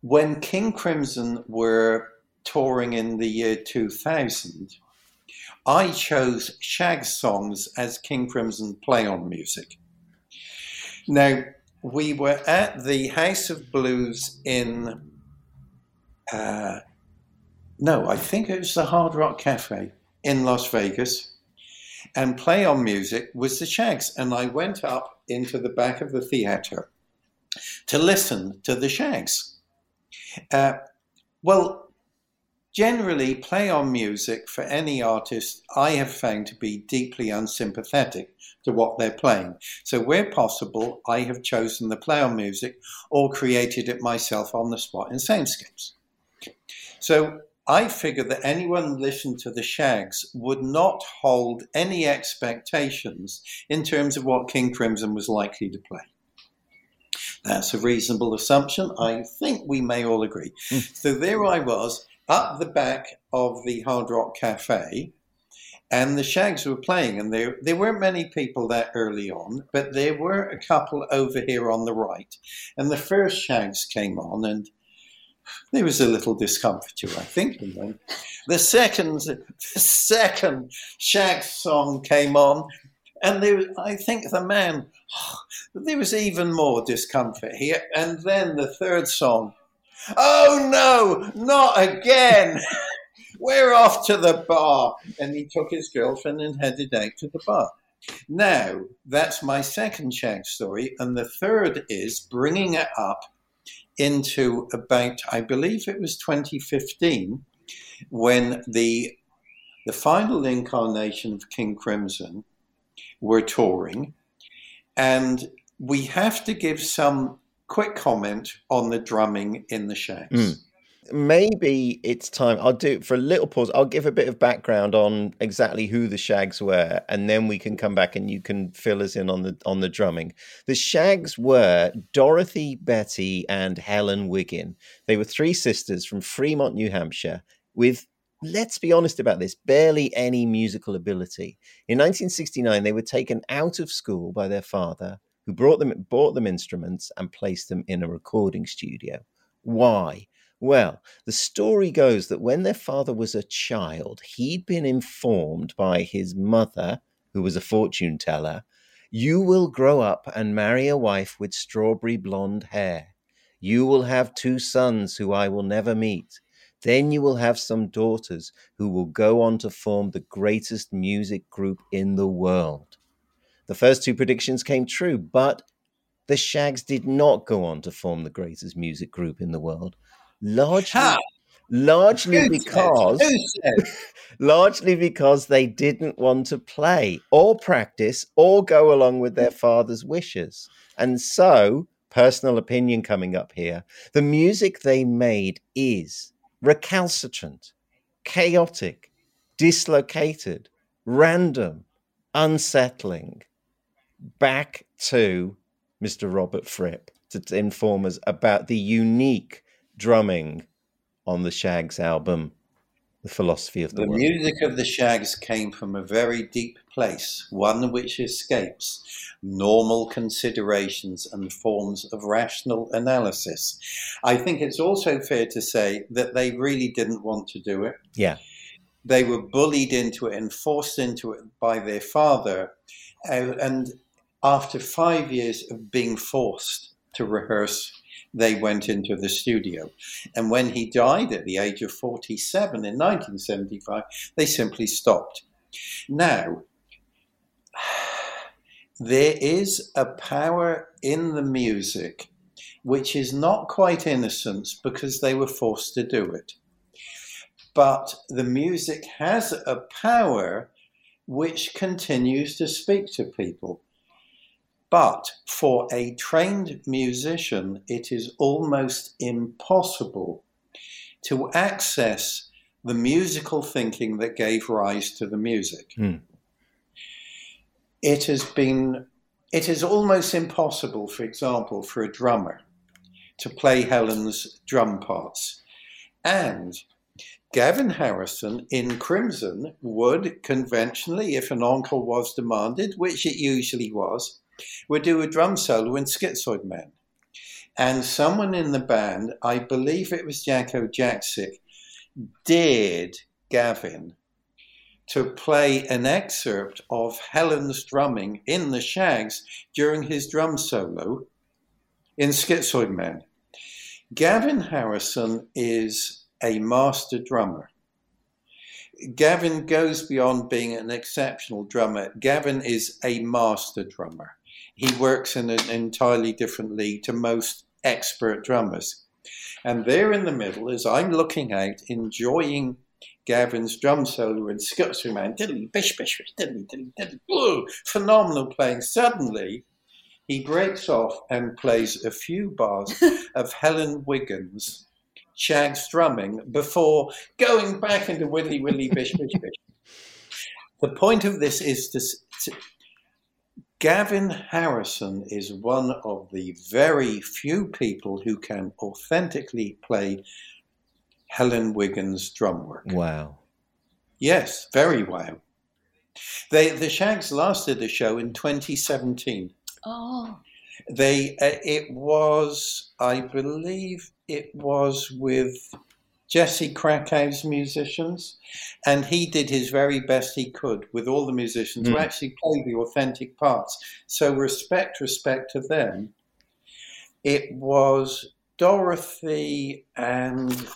[SPEAKER 2] when King Crimson were touring in the year 2000, I chose shag songs as King Crimson play on music. Now, we were at the House of Blues in. Uh, no, I think it was the Hard Rock Cafe in Las Vegas. And Play on Music was the Shaggs. And I went up into the back of the theater to listen to the Shaggs. Uh, well, generally, Play on Music for any artist I have found to be deeply unsympathetic to what they're playing. So, where possible, I have chosen the Play on Music or created it myself on the spot in Soundscapes. So I figured that anyone listening to the Shaggs would not hold any expectations in terms of what King Crimson was likely to play. That's a reasonable assumption. I think we may all agree. Hmm. So there I was. up the back of the Hard Rock Cafe, and the Shaggs were playing, and there there weren't many people that early on, but there were a couple over here on the right, and the first Shaggs came on, and there was a little discomfiture, I think. The second the second Shaggs song came on, and there, I think the man, *sighs* there was even more discomfort here. And then the third song, oh no, not again. *laughs* We're off to the bar. And he took his girlfriend and headed out to the bar. Now, that's my second shag story. And the third is bringing it up into about, I believe it was 2015, when the, the final incarnation of King Crimson were touring. And we have to give some quick comment on the drumming in the Shaggs.
[SPEAKER 1] Mm. Maybe it's time. I'll do it for a little pause. I'll give a bit of background on exactly who the Shaggs were, and then we can come back and you can fill us in on the on the drumming. The Shaggs were Dorothy, Betty, and Helen Wiggin. They were three sisters from Fremont, New Hampshire, with let's be honest about this, barely any musical ability. In 1969, they were taken out of school by their father, who brought them bought them instruments and placed them in a recording studio. Why? Well, the story goes that when their father was a child, he'd been informed by his mother, who was a fortune teller, you will grow up and marry a wife with strawberry blonde hair. You will have two sons who I will never meet. Then you will have some daughters who will go on to form the greatest music group in the world. The first two predictions came true, but the Shaggs did not go on to form the greatest music group in the world, largely, largely
[SPEAKER 2] Who
[SPEAKER 1] because
[SPEAKER 2] said? *laughs*
[SPEAKER 1] largely because they didn't want to play or practice or go along with their father's wishes. And so, personal opinion coming up here, the music they made is recalcitrant, chaotic, dislocated, random, unsettling. Back to Mr. Robert Fripp to inform us about the unique drumming on the Shaggs album, The Philosophy of the,
[SPEAKER 2] The
[SPEAKER 1] World.
[SPEAKER 2] music of the Shaggs came from a very deep place, one which escapes normal considerations and forms of rational analysis. I think it's also fair to say that they really didn't want to do it.
[SPEAKER 1] Yeah.
[SPEAKER 2] They were bullied into it and forced into it by their father. Uh, and after five years of being forced to rehearse, they went into the studio. And when he died at the age of 47 in 1975, they simply stopped. Now, *sighs* there is a power in the music which is not quite innocence because they were forced to do it. But the music has a power which continues to speak to people. But for a trained musician, it is almost impossible to access the musical thinking that gave rise to the music.
[SPEAKER 1] Hmm.
[SPEAKER 2] It has been, it is almost impossible, for example, for a drummer to play Helen's drum parts. And Gavin Harrison in Crimson would conventionally, if an encore was demanded, which it usually was, would do a drum solo in Schizoid Man. And someone in the band, I believe it was Jakko Jakszyk, dared Gavin to play an excerpt of Helen's drumming in the Shaggs during his drum solo in Schizoid Man. Gavin Harrison is a master drummer. Gavin goes beyond being an exceptional drummer. Gavin is a master drummer. He works in an entirely different league to most expert drummers. And there in the middle, as I'm looking out, enjoying Gavin's drum solo and Schizoid Man, diddly, bish, bish, bish, diddly, diddly, diddly, whoa, phenomenal playing. Suddenly, he breaks off and plays a few bars *laughs* of Helen Wiggin's shag drumming before going back into Willy Willy Bish Bish Bish. *laughs* The point of this is to, to Gavin Harrison is one of the very few people who can authentically play Helen Wiggin's drum work.
[SPEAKER 1] Wow.
[SPEAKER 2] Yes, very wow. They, the Shaggs lasted the show in 2017.
[SPEAKER 3] Oh,
[SPEAKER 2] They, uh, it was, I believe, it was with Jesse Krakow's musicians, and he did his very best he could with all the musicians who
[SPEAKER 1] Mm.
[SPEAKER 2] actually played the authentic parts. So respect, respect to them. It was Dorothy and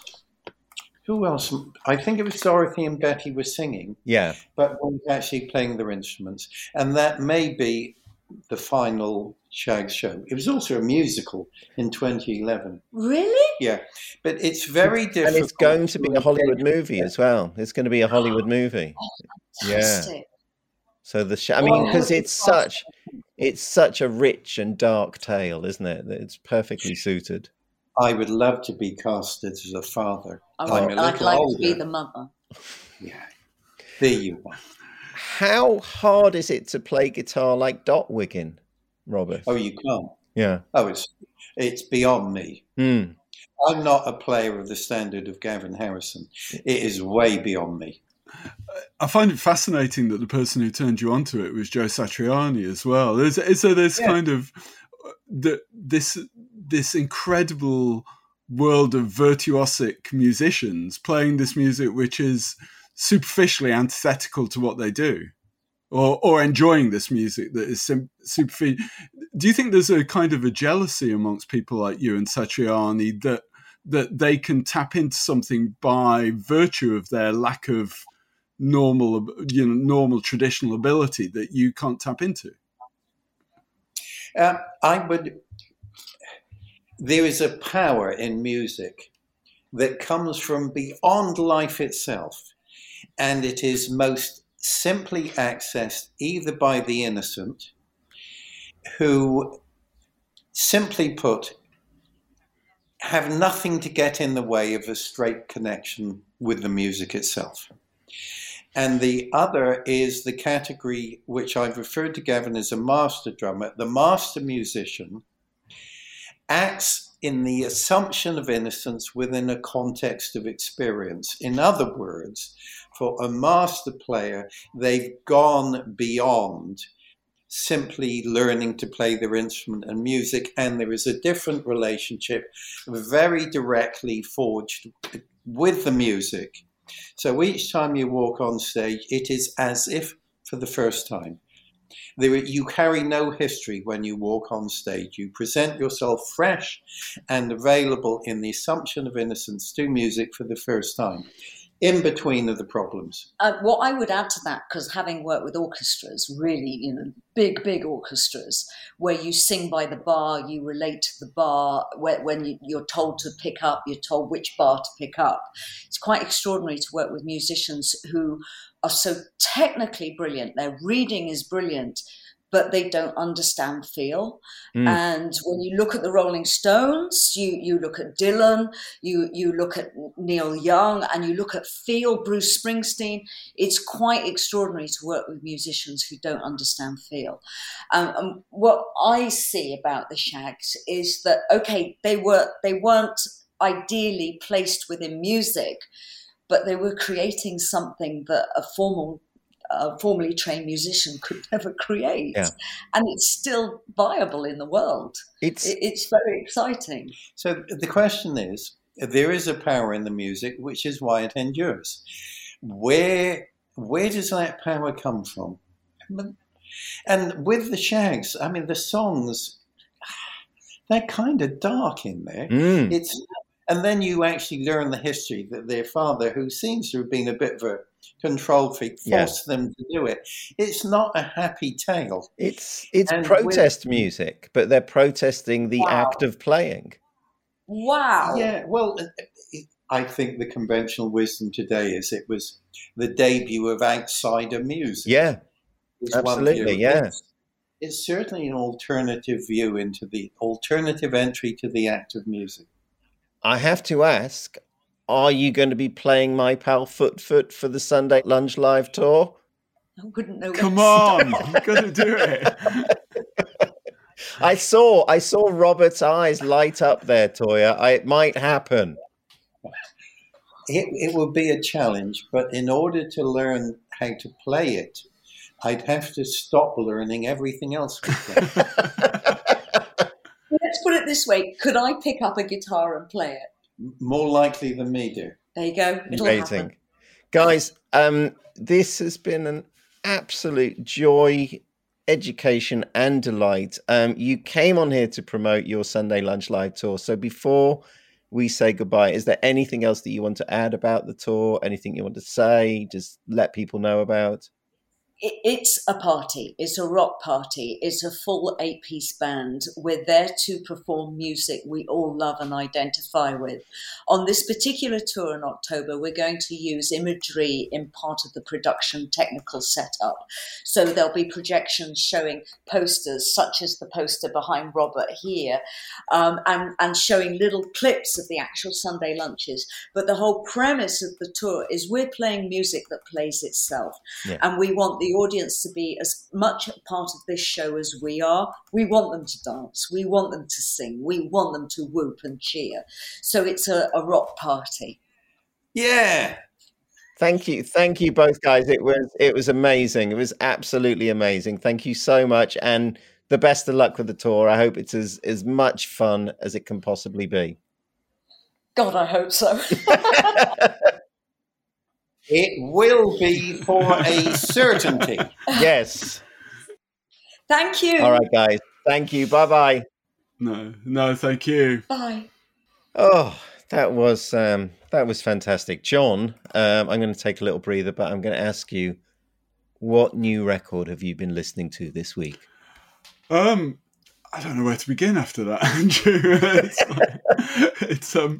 [SPEAKER 2] who else? I think it was Dorothy and Betty were singing
[SPEAKER 1] Yeah.
[SPEAKER 2] but was actually playing their instruments. And that may be the final Shag show. It was also a musical in 2011.
[SPEAKER 3] really?
[SPEAKER 2] Yeah, but it's very difficult.
[SPEAKER 1] And it's going to be a Hollywood movie as well. It's going to be a Hollywood *gasps* movie. Oh, yeah.
[SPEAKER 3] Fantastic.
[SPEAKER 1] So the sh- I mean,
[SPEAKER 3] Oh,
[SPEAKER 1] because it's
[SPEAKER 3] it's
[SPEAKER 1] such it's such a rich and dark tale, isn't it? That it's perfectly suited.
[SPEAKER 2] I would love to be casted as a father.
[SPEAKER 3] I
[SPEAKER 2] I'm
[SPEAKER 3] would,
[SPEAKER 2] a
[SPEAKER 3] I'd like
[SPEAKER 2] older.
[SPEAKER 3] to be the mother. *laughs*
[SPEAKER 2] Yeah, there you are.
[SPEAKER 1] How hard is it to play guitar like Dot Wiggin, Robert?
[SPEAKER 2] Oh, you can't.
[SPEAKER 1] yeah.
[SPEAKER 2] Oh, it's it's beyond me.
[SPEAKER 1] Hmm.
[SPEAKER 2] I'm not a player of the standard of Gavin Harrison. It is way beyond me.
[SPEAKER 4] I find it fascinating that the person who turned you onto it was Joe Satriani as well. There's, so there's
[SPEAKER 2] Yeah.
[SPEAKER 4] kind of uh, the, this this incredible world of virtuosic musicians playing this music, which is superficially antithetical to what they do, or or enjoying this music that is sim- superficial. Do you think there's a kind of a jealousy amongst people like you and Satriani that that they can tap into something by virtue of their lack of normal you know normal traditional ability that you can't tap into
[SPEAKER 2] Um, I would. There is a power in music that comes from beyond life itself, and it is most simply accessed either by the innocent, who, simply put, have nothing to get in the way of a straight connection with the music itself. And the other is the category which I've referred to Gavin as a master drummer. The master musician acts in the assumption of innocence within a context of experience. In other words, for a master player, they've gone beyond simply learning to play their instrument and music, and there is a different relationship very directly forged with the music. So each time you walk on stage, it is as if for the first time. There, you carry no history when you walk on stage. You present yourself fresh and available in the assumption of innocence to music for the first time. In between of the problems.
[SPEAKER 3] Uh, what I would add to that, because having worked with orchestras, really, you know, big, big orchestras, where you sing by the bar, you relate to the bar, where, when you, you're told to pick up, you're told which bar to pick up. It's quite extraordinary to work with musicians who are so technically brilliant. Their reading is brilliant, but they don't understand feel.
[SPEAKER 1] Mm.
[SPEAKER 3] And when you look at the Rolling Stones, you you look at Dylan, you you look at Neil Young, and you look at feel. Bruce Springsteen. It's quite extraordinary to work with musicians who don't understand feel. Um, and what I see about the Shaggs is that okay, they were they weren't ideally placed within music, but they were creating something that a formal a formally trained musician could *laughs* never create.
[SPEAKER 1] Yeah.
[SPEAKER 3] And it's still viable in the world.
[SPEAKER 1] It's
[SPEAKER 3] It's very exciting.
[SPEAKER 2] So the question is there is a power in the music, which is why it endures. Where where does that power come from? And with the Shaggs, I mean, the songs, they're kind of dark in there.
[SPEAKER 1] Mm.
[SPEAKER 2] It's and then you actually learn the history that their father, who seems to have been a bit of a control freak,
[SPEAKER 1] Yeah.
[SPEAKER 2] them to do it. It's not a happy tale.
[SPEAKER 1] it's it's
[SPEAKER 2] And
[SPEAKER 1] protest music, but they're protesting the
[SPEAKER 3] Wow.
[SPEAKER 1] act of playing.
[SPEAKER 3] Wow.
[SPEAKER 2] Yeah, well, uh, uh, I think the conventional wisdom today is it was the debut of outsider music.
[SPEAKER 1] Yeah,
[SPEAKER 2] It's
[SPEAKER 1] absolutely,
[SPEAKER 2] view.
[SPEAKER 1] yeah.
[SPEAKER 2] It's, it's certainly an alternative view into the alternative entry to the act of music.
[SPEAKER 1] I have to ask: Are you going to be playing my pal Foot Foot for the Sunday Lunch Live tour?
[SPEAKER 3] I wouldn't know.
[SPEAKER 4] come on
[SPEAKER 3] start.
[SPEAKER 4] you got to do it *laughs*
[SPEAKER 1] I saw I saw Robert's eyes light up there, Toyah. I, it might happen.
[SPEAKER 2] it, it would be a challenge, but in order to learn how to play it, I'd have to stop learning everything else. *laughs*
[SPEAKER 3] Let's put it this way: Could I pick up a guitar and play it?
[SPEAKER 2] More likely than me do.
[SPEAKER 3] There you go. It'll
[SPEAKER 1] Amazing.
[SPEAKER 3] happen.
[SPEAKER 1] Guys, um, this has been an absolute joy, education, and delight. Um, you came on here to promote your Sunday Lunch Live tour. So before we say goodbye, is there anything else that you want to add about the tour? Anything you want to say? Just let people know about?
[SPEAKER 3] It- It's a party. It's a rock party. It's a full eight piece band. We're there to perform music we all love and identify with. On this particular tour in October, we're going to use imagery in part of the production technical setup. So there'll be projections showing posters, such as the poster behind Robert here, um, and, and showing little clips of the actual Sunday lunches. But the whole premise of the tour is we're playing music that plays itself.
[SPEAKER 1] Yeah.
[SPEAKER 3] And we want the audience to be as much a part of this show as we are. We want them to dance. We want them to sing. We want them to whoop and cheer. So it's a, a rock party.
[SPEAKER 2] Yeah.
[SPEAKER 1] Thank you, thank you both guys. It was it was amazing. It was absolutely amazing. Thank you so much, and the best of luck with the tour. I hope it's as as much fun as it can possibly be.
[SPEAKER 3] God, I hope so. *laughs* *laughs*
[SPEAKER 2] It will be for a certainty. *laughs*
[SPEAKER 1] yes.
[SPEAKER 3] Thank you.
[SPEAKER 1] All right, guys. Thank you. Bye bye.
[SPEAKER 4] No, no, thank you.
[SPEAKER 3] Bye.
[SPEAKER 1] Oh, that was um, that was fantastic, John. Um, I'm going to take a little breather, but I'm going to ask you, what new record have you been listening to this week?
[SPEAKER 4] Um, I don't know where to begin after that, *laughs* Andrew. it's, like- it's um,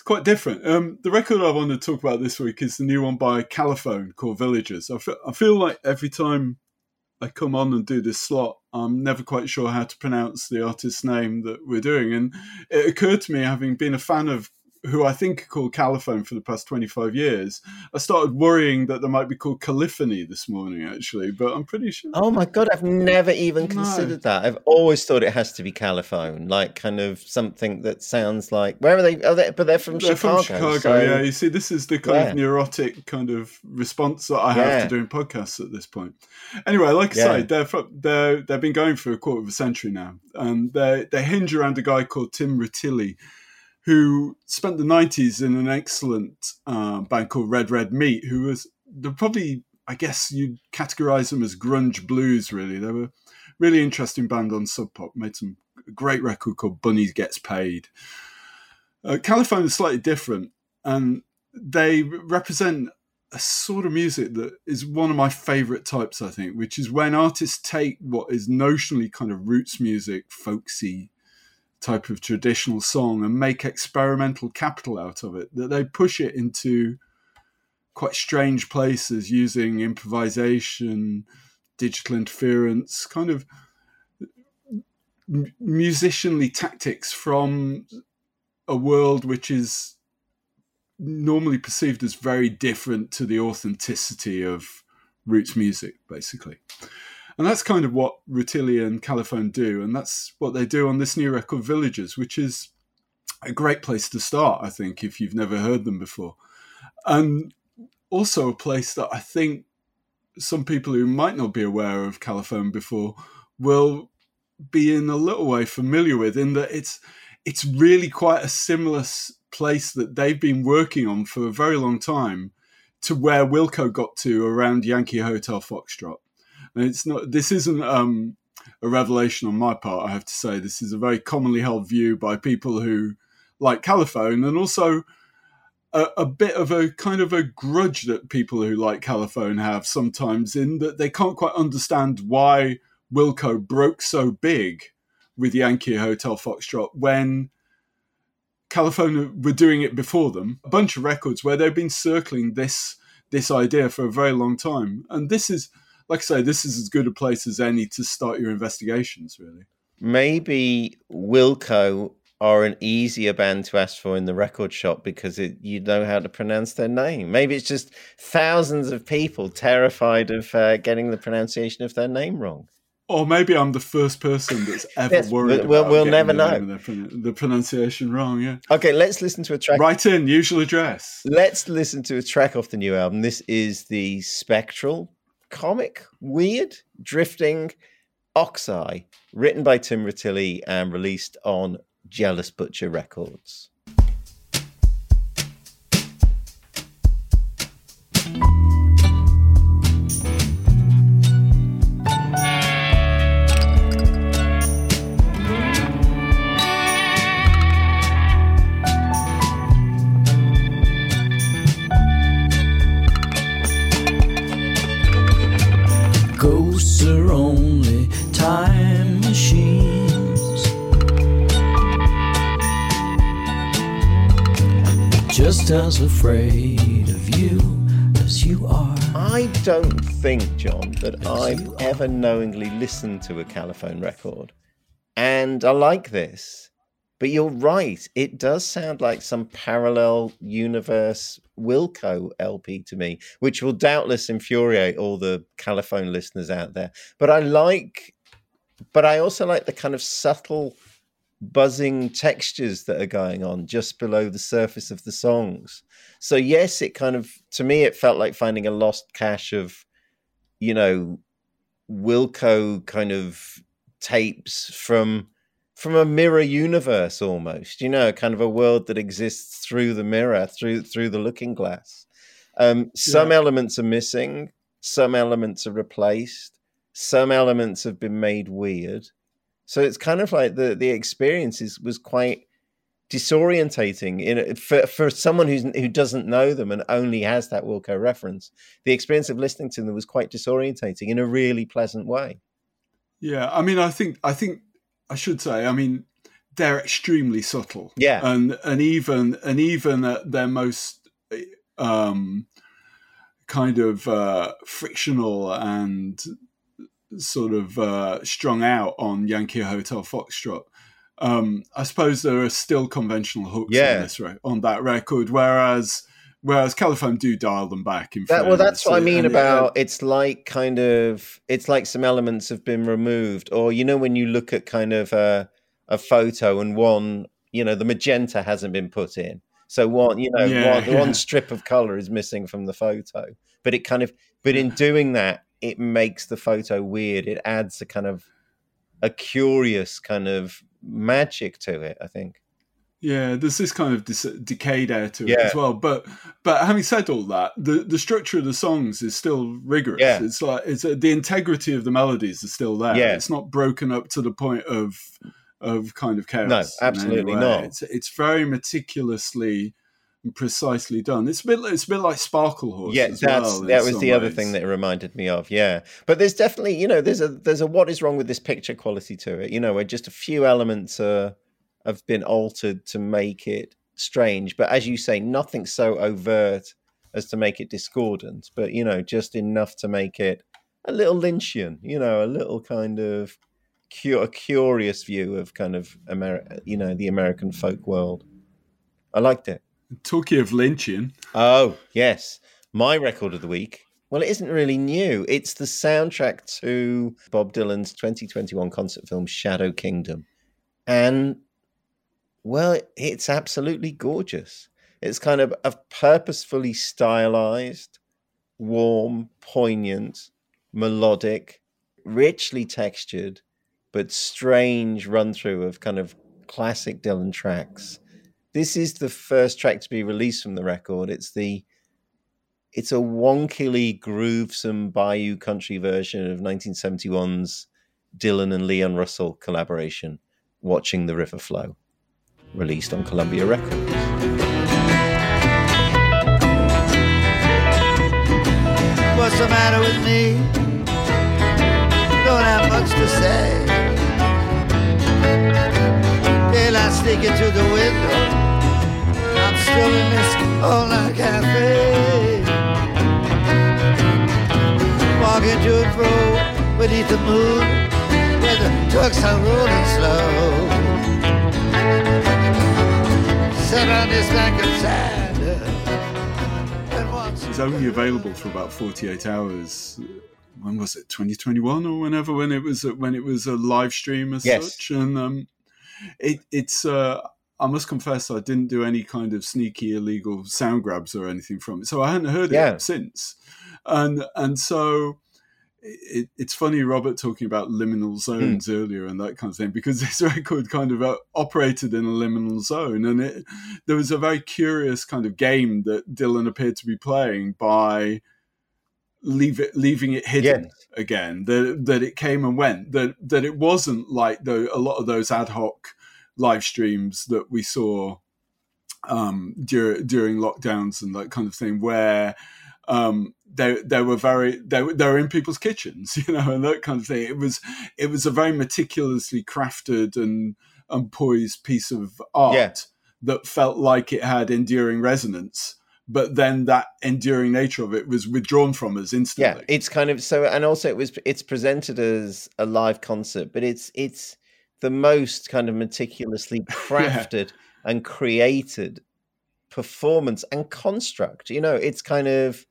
[SPEAKER 4] it's quite different. Um, the record I want to talk about this week is the new one by Califone called Villagers. I fe- I feel like every time I come on and do this slot, I'm never quite sure how to pronounce the artist's name that we're doing, and it occurred to me, having been a fan of who I think are called Califone for the past 25 years, I started worrying that they might be called Caliphony this morning, actually, but I'm pretty sure.
[SPEAKER 1] Oh my god, I've never even
[SPEAKER 4] No.
[SPEAKER 1] considered that. I've always thought it has to be Califone, like kind of something that sounds like where are they? Are they but they're from
[SPEAKER 4] They're
[SPEAKER 1] Chicago.
[SPEAKER 4] from Chicago,
[SPEAKER 1] so-
[SPEAKER 4] yeah. You see, this is the kind
[SPEAKER 1] Yeah.
[SPEAKER 4] of neurotic kind of response that I have
[SPEAKER 1] Yeah.
[SPEAKER 4] to doing podcasts at this point. Anyway, like I
[SPEAKER 1] Yeah.
[SPEAKER 4] say, they're from, they're they've been going for a quarter of a century now, and they they hinge around a guy called Tim Rutili, who spent the nineties in an excellent uh, band called Red Red Meat, who was they're probably I guess you'd categorize them as grunge blues. Really, they were really interesting band on Sub Pop. Made some great record called Bunny Gets Paid. Uh, Califone is slightly different, and they represent a sort of music that is one of my favorite types, I think, which is when artists take what is notionally kind of roots music, folksy type of traditional song, and make experimental capital out of it. That they push it into quite strange places using improvisation, digital interference, kind of musicianly tactics from a world which is normally perceived as very different to the authenticity of roots music, basically. And that's kind of what Rutili and Califone do, and that's what they do on this new record, Villagers, which is a great place to start, I think, if you've never heard them before. And also a place that I think some people who might not be aware of Califone before will be in a little way familiar with, in that it's it's really quite a similar place that they've been working on for a very long time to where Wilco got to around Yankee Hotel Foxtrot. And it's not this isn't um, a revelation on my part, I have to say. This is a very commonly held view by people who like Califone and also a, a bit of a kind of a grudge that people who like Califone have sometimes in that they can't quite understand why Wilco broke so big with Yankee Hotel Foxtrot when Califone were doing it before them. A bunch of records where they've been circling this this idea for a very long time, and this is, like I say, this is as good a place as any to start your investigations. Really,
[SPEAKER 1] Maybe Wilco are an easier band to ask for in the record shop because it, you know how to pronounce their name. Maybe it's just thousands of people terrified of uh, getting the pronunciation of their name wrong.
[SPEAKER 4] Or maybe I'm the first person that's *laughs* ever
[SPEAKER 1] Yes,
[SPEAKER 4] worried.
[SPEAKER 1] we'll-
[SPEAKER 4] about
[SPEAKER 1] we'll never
[SPEAKER 4] the
[SPEAKER 1] know.
[SPEAKER 4] the pronunciation wrong. Yeah.
[SPEAKER 1] Okay, let's listen to a track.
[SPEAKER 4] Write in usual address.
[SPEAKER 1] Let's listen to a track off the new album. This is the Spectral comic, weird, drifting Oxeye, written by Tim Rutili and released on Jealous Butcher Records.
[SPEAKER 7] Just as afraid of you as you are.
[SPEAKER 1] I don't think, John, that I've ever knowingly listened to a Califone record. And I like this. But you're right. It does sound like some parallel universe Wilco LP to me, which will doubtless infuriate all the Califone listeners out there. But I like, but I also like the kind of subtle buzzing textures that are going on just below the surface of the songs. So yes, it kind of to me it felt like finding a lost cache of, you know, Wilco kind of tapes from from a mirror universe almost, you know, kind of a world that exists through the mirror, through through the looking glass. Um, some
[SPEAKER 4] Yeah.
[SPEAKER 1] elements are missing, some elements are replaced, some elements have been made weird. So it's kind of like the the experience is, was quite disorientating in for for someone who's who doesn't know them and only has that Wilco reference. The experience of listening to them was quite disorientating in a really pleasant way.
[SPEAKER 4] Yeah, I mean, I think I think I should say, I mean, they're extremely subtle.
[SPEAKER 1] Yeah.
[SPEAKER 4] and and even and even at their most um, kind of uh, frictional and sort of uh, strung out on Yankee Hotel Foxtrot. Um, I suppose there are still conventional hooks
[SPEAKER 1] Yeah.
[SPEAKER 4] on this re- on that record, whereas whereas Califone do dial them back. In
[SPEAKER 1] That, well, that's what I mean
[SPEAKER 4] And it-
[SPEAKER 1] about it's like kind of it's like some elements have been removed, or you know when you look at kind of a, a photo and one, you know, the magenta hasn't been put in, so one, you know,
[SPEAKER 4] Yeah,
[SPEAKER 1] one,
[SPEAKER 4] yeah.
[SPEAKER 1] one strip of color is missing from the photo, but it kind of, but in doing that, it makes the photo weird. It adds a kind of a curious kind of magic to it. I think.
[SPEAKER 4] Yeah, there's this kind of dis- decayed air to it as well. But but having said all that, the the structure of the songs is still rigorous.
[SPEAKER 1] Yeah.
[SPEAKER 4] It's like it's uh, the integrity of the melodies is still there.
[SPEAKER 1] Yeah.
[SPEAKER 4] It's not broken up to the point of of kind of chaos.
[SPEAKER 1] No, absolutely not.
[SPEAKER 4] It's it's very meticulously and precisely done. It's a bit it's a bit like Sparklehorse.
[SPEAKER 1] yeah that's
[SPEAKER 4] well,
[SPEAKER 1] that was the other thing that it reminded me of yeah but there's definitely you know there's a there's a what is wrong with this picture quality to it you know where just a few elements uh, have been altered to make it strange but as you say nothing so overt as to make it discordant but you know just enough to make it a little lynchian you know a little kind of cu- a curious view of kind of America, you know the american folk world i liked it
[SPEAKER 4] Talking of lynching,
[SPEAKER 1] Oh, yes. My record of the week. Well, it isn't really new. It's the soundtrack to Bob Dylan's 2021 concert film Shadow Kingdom. And, well, it's absolutely gorgeous. It's kind of a purposefully stylized, warm, poignant, melodic, richly textured, but strange run through of kind of classic Dylan tracks this is the first track to be released from the record. It's the it's a wonkily groovesome bayou country version of 1971's Dylan and Leon Russell collaboration, "Watching the River Flow," released on Columbia Records.
[SPEAKER 8] What's the matter with me? Don't have much to say. Daylight sneaking the window. I'm still in this all-night cafe. Walking to and fro beneath the moon, where the trucks are rolling slow. Sit on this bank of sand.
[SPEAKER 4] it's only available for about 48 hours when was it 2021 or whenever when it was when it was a live stream as
[SPEAKER 1] Yes.
[SPEAKER 4] such and um it it's uh I must confess I didn't do any kind of sneaky illegal sound grabs or anything from it so I hadn't heard
[SPEAKER 1] Yeah.
[SPEAKER 4] it since and and so it, it's funny Robert talking about liminal zones
[SPEAKER 1] Hmm.
[SPEAKER 4] earlier and that kind of thing because *laughs* this record kind of uh, operated in a liminal zone and it there was a very curious kind of game that Dylan appeared to be playing by leave it leaving it hidden
[SPEAKER 1] Yes.
[SPEAKER 4] again that that it came and went that that it wasn't like a lot of those ad hoc live streams that we saw um dur- during lockdowns and that kind of thing where um they they were very they were, they were in people's kitchens *laughs* you know and that kind of thing it was it was a very meticulously crafted and and poised piece of art
[SPEAKER 1] Yeah.
[SPEAKER 4] that felt like it had enduring resonance but then that enduring nature of it was withdrawn from us instantly.
[SPEAKER 1] Yeah,
[SPEAKER 4] instantly
[SPEAKER 1] it's kind of so, and also it was it's presented as a live concert, but it's it's the most kind of meticulously *laughs* crafted and created performance and construct. You know, it's kind of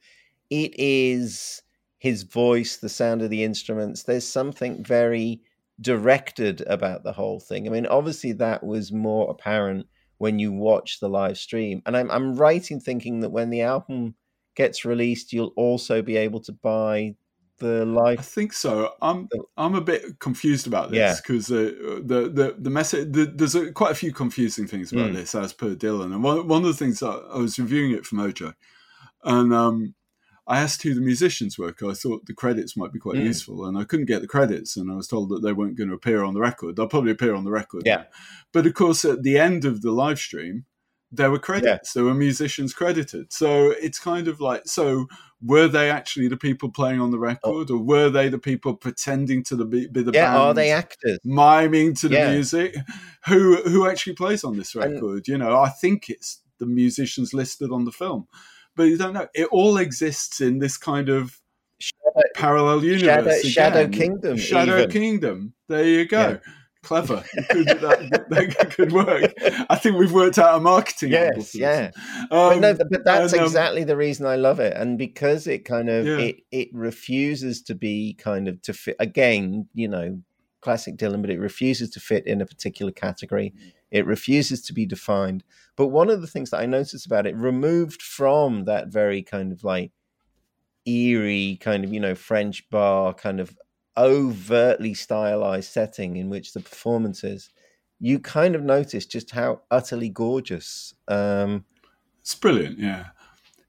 [SPEAKER 1] it is his voice, the sound of the instruments. There's something very directed about the whole thing. I mean, obviously that was more apparent when you watch the live stream, and I'm I'm right in thinking that when the album gets released, you'll also be able to buy the live, I
[SPEAKER 4] think so. I'm I'm a bit confused about this because uh, the the the message the, there's a, quite a few confusing things about
[SPEAKER 1] Mm.
[SPEAKER 4] this as per Dylan, and one one of the things I was reviewing it from Ojo, and um, I asked who the musicians were 'cause I thought the credits might be quite
[SPEAKER 1] Mm.
[SPEAKER 4] useful, and I couldn't get the credits, and I was told that they weren't going to appear on the record. They'll probably appear on the record,
[SPEAKER 1] Yeah.
[SPEAKER 4] But of course, at the end of the live stream, there were credits. There were musicians credited. So it's kind of like, so were they actually the people playing on the oh. record, or were they the people pretending to the, be, be the
[SPEAKER 1] Yeah,
[SPEAKER 4] band?
[SPEAKER 1] are they actors?
[SPEAKER 4] miming to the music? Who who actually plays on this
[SPEAKER 1] And-
[SPEAKER 4] record? you know, I think it's the musicians listed on the film, but you don't know. It all exists in this kind of
[SPEAKER 1] Shadow,
[SPEAKER 4] parallel universe.
[SPEAKER 1] Shadow- Shadow Kingdom,
[SPEAKER 4] Shadow
[SPEAKER 1] even.
[SPEAKER 4] Kingdom. There you go.
[SPEAKER 1] Yeah.
[SPEAKER 4] Clever. That, that could work. I think we've worked out a marketing
[SPEAKER 1] yes, yeah.
[SPEAKER 4] Um,
[SPEAKER 1] but no, but that's
[SPEAKER 4] and, um,
[SPEAKER 1] exactly the reason I love it, and because it kind of
[SPEAKER 4] Yeah.
[SPEAKER 1] it it refuses to be kind of to fit again, you know, classic Dylan, but it refuses to fit in a particular category. It refuses to be defined. But one of the things that I noticed about it, removed from that very kind of like eerie kind of you know French bar kind of overtly stylized setting in which the performance is, you kind of notice just how utterly gorgeous. Um,
[SPEAKER 4] It's brilliant, yeah.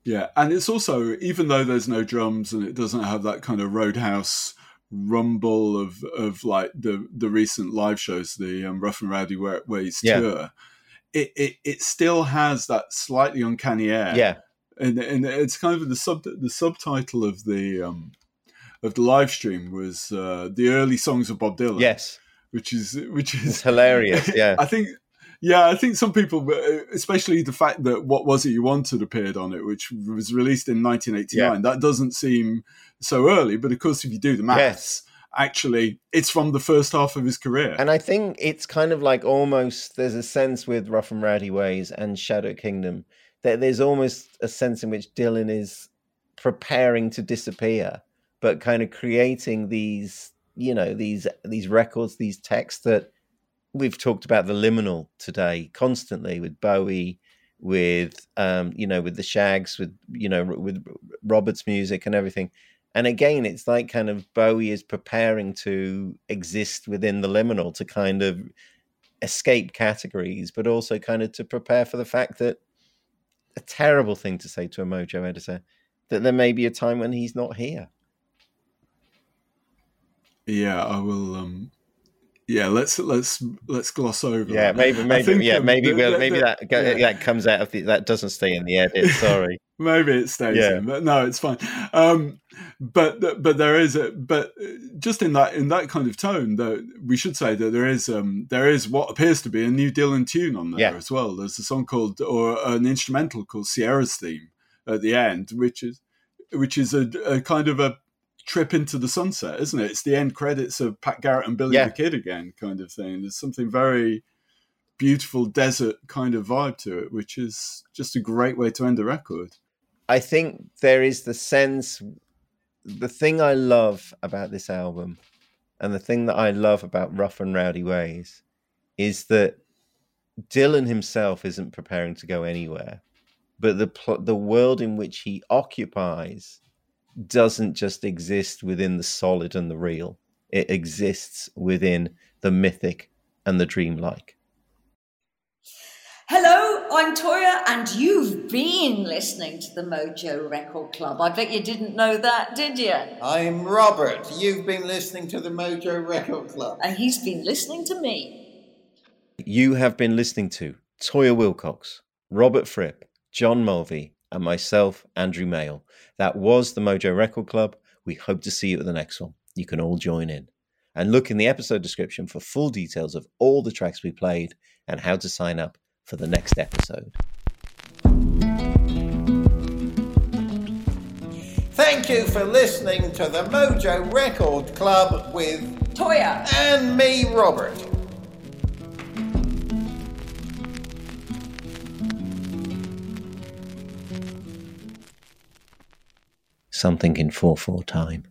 [SPEAKER 4] Yeah. And it's also, even though there's no drums and it doesn't have that kind of roadhouse rumble of of like the the recent live shows, the um, Rough and Rowdy Wa- Ways
[SPEAKER 1] Yeah.
[SPEAKER 4] tour, it, it it still has that slightly uncanny air.
[SPEAKER 1] yeah.
[SPEAKER 4] and and it's kind of the sub the subtitle of the um of the live stream was uh, the early songs of Bob Dylan.
[SPEAKER 1] Yes,
[SPEAKER 4] which is which is
[SPEAKER 1] it's hilarious. *laughs* Yeah,
[SPEAKER 4] I think, yeah, I think some people, uh, especially the fact that "What Was It You Wanted" appeared on it, which was released in 1989. That doesn't seem so early, but of course, if you do the maths,
[SPEAKER 1] Yes.
[SPEAKER 4] actually, it's from the first half of his career.
[SPEAKER 1] and I think it's kind of like almost there's a sense with Rough and Rowdy Ways and Shadow Kingdom that there's almost a sense in which Dylan is preparing to disappear, but kind of creating these, you know, these these records, these texts that we've talked about the liminal today constantly with Bowie, with um, you know, with the Shaggs, with you know, with Robert's music and everything. And again, it's like kind of Bowie is preparing to exist within the liminal to kind of escape categories, but also kind of to prepare for the fact that a terrible thing to say to a Mojo editor that there may be a time when he's not here.
[SPEAKER 4] Yeah, I will. um Yeah, let's let's let's gloss over.
[SPEAKER 1] Yeah,
[SPEAKER 4] that.
[SPEAKER 1] maybe, maybe,
[SPEAKER 4] think,
[SPEAKER 1] yeah, maybe, we'll, maybe
[SPEAKER 4] the-
[SPEAKER 1] that go,
[SPEAKER 4] yeah.
[SPEAKER 1] that comes out of the that doesn't stay in the edit. *laughs* Sorry.
[SPEAKER 4] Maybe it stays
[SPEAKER 1] Yeah.
[SPEAKER 4] in, but no, it's fine. Um, but but there is a but just in that in that kind of tone, though, we should say that there is um there is what appears to be a new Dylan tune on there
[SPEAKER 1] Yeah.
[SPEAKER 4] as well. There's a song called or an instrumental called Sierra's theme at the end, which is which is a, a kind of a trip into the sunset, isn't it? It's the end credits of Pat Garrett and Billy
[SPEAKER 1] Yeah.
[SPEAKER 4] the Kid again, kind of thing. There's something very beautiful desert kind of vibe to it, which is just a great way to end a record.
[SPEAKER 1] I think there is the sense the thing I love about this album, and the thing that I love about Rough and Rowdy Ways, is that Dylan himself isn't preparing to go anywhere, but the pl- the world in which he occupies doesn't just exist within the solid and the real. It exists within the mythic and the dreamlike.
[SPEAKER 3] Hello, I'm Toyah, and you've been listening to the Mojo Record Club. I bet you didn't know that, did you?
[SPEAKER 2] I'm Robert. You've been listening to the Mojo Record Club.
[SPEAKER 3] And he's been listening to me.
[SPEAKER 1] You have been listening to Toyah Wilcox, Robert Fripp, John Mulvey, and myself, Andrew Male. That was the Mojo Record Club. We hope to see you at the next one. You can all join in. And look in the episode description for full details of all the tracks we played and how to sign up for the next episode.
[SPEAKER 2] Thank you for listening to the Mojo Record Club with
[SPEAKER 3] Toyah
[SPEAKER 2] and me, Robert.
[SPEAKER 1] Something in 4 4 time.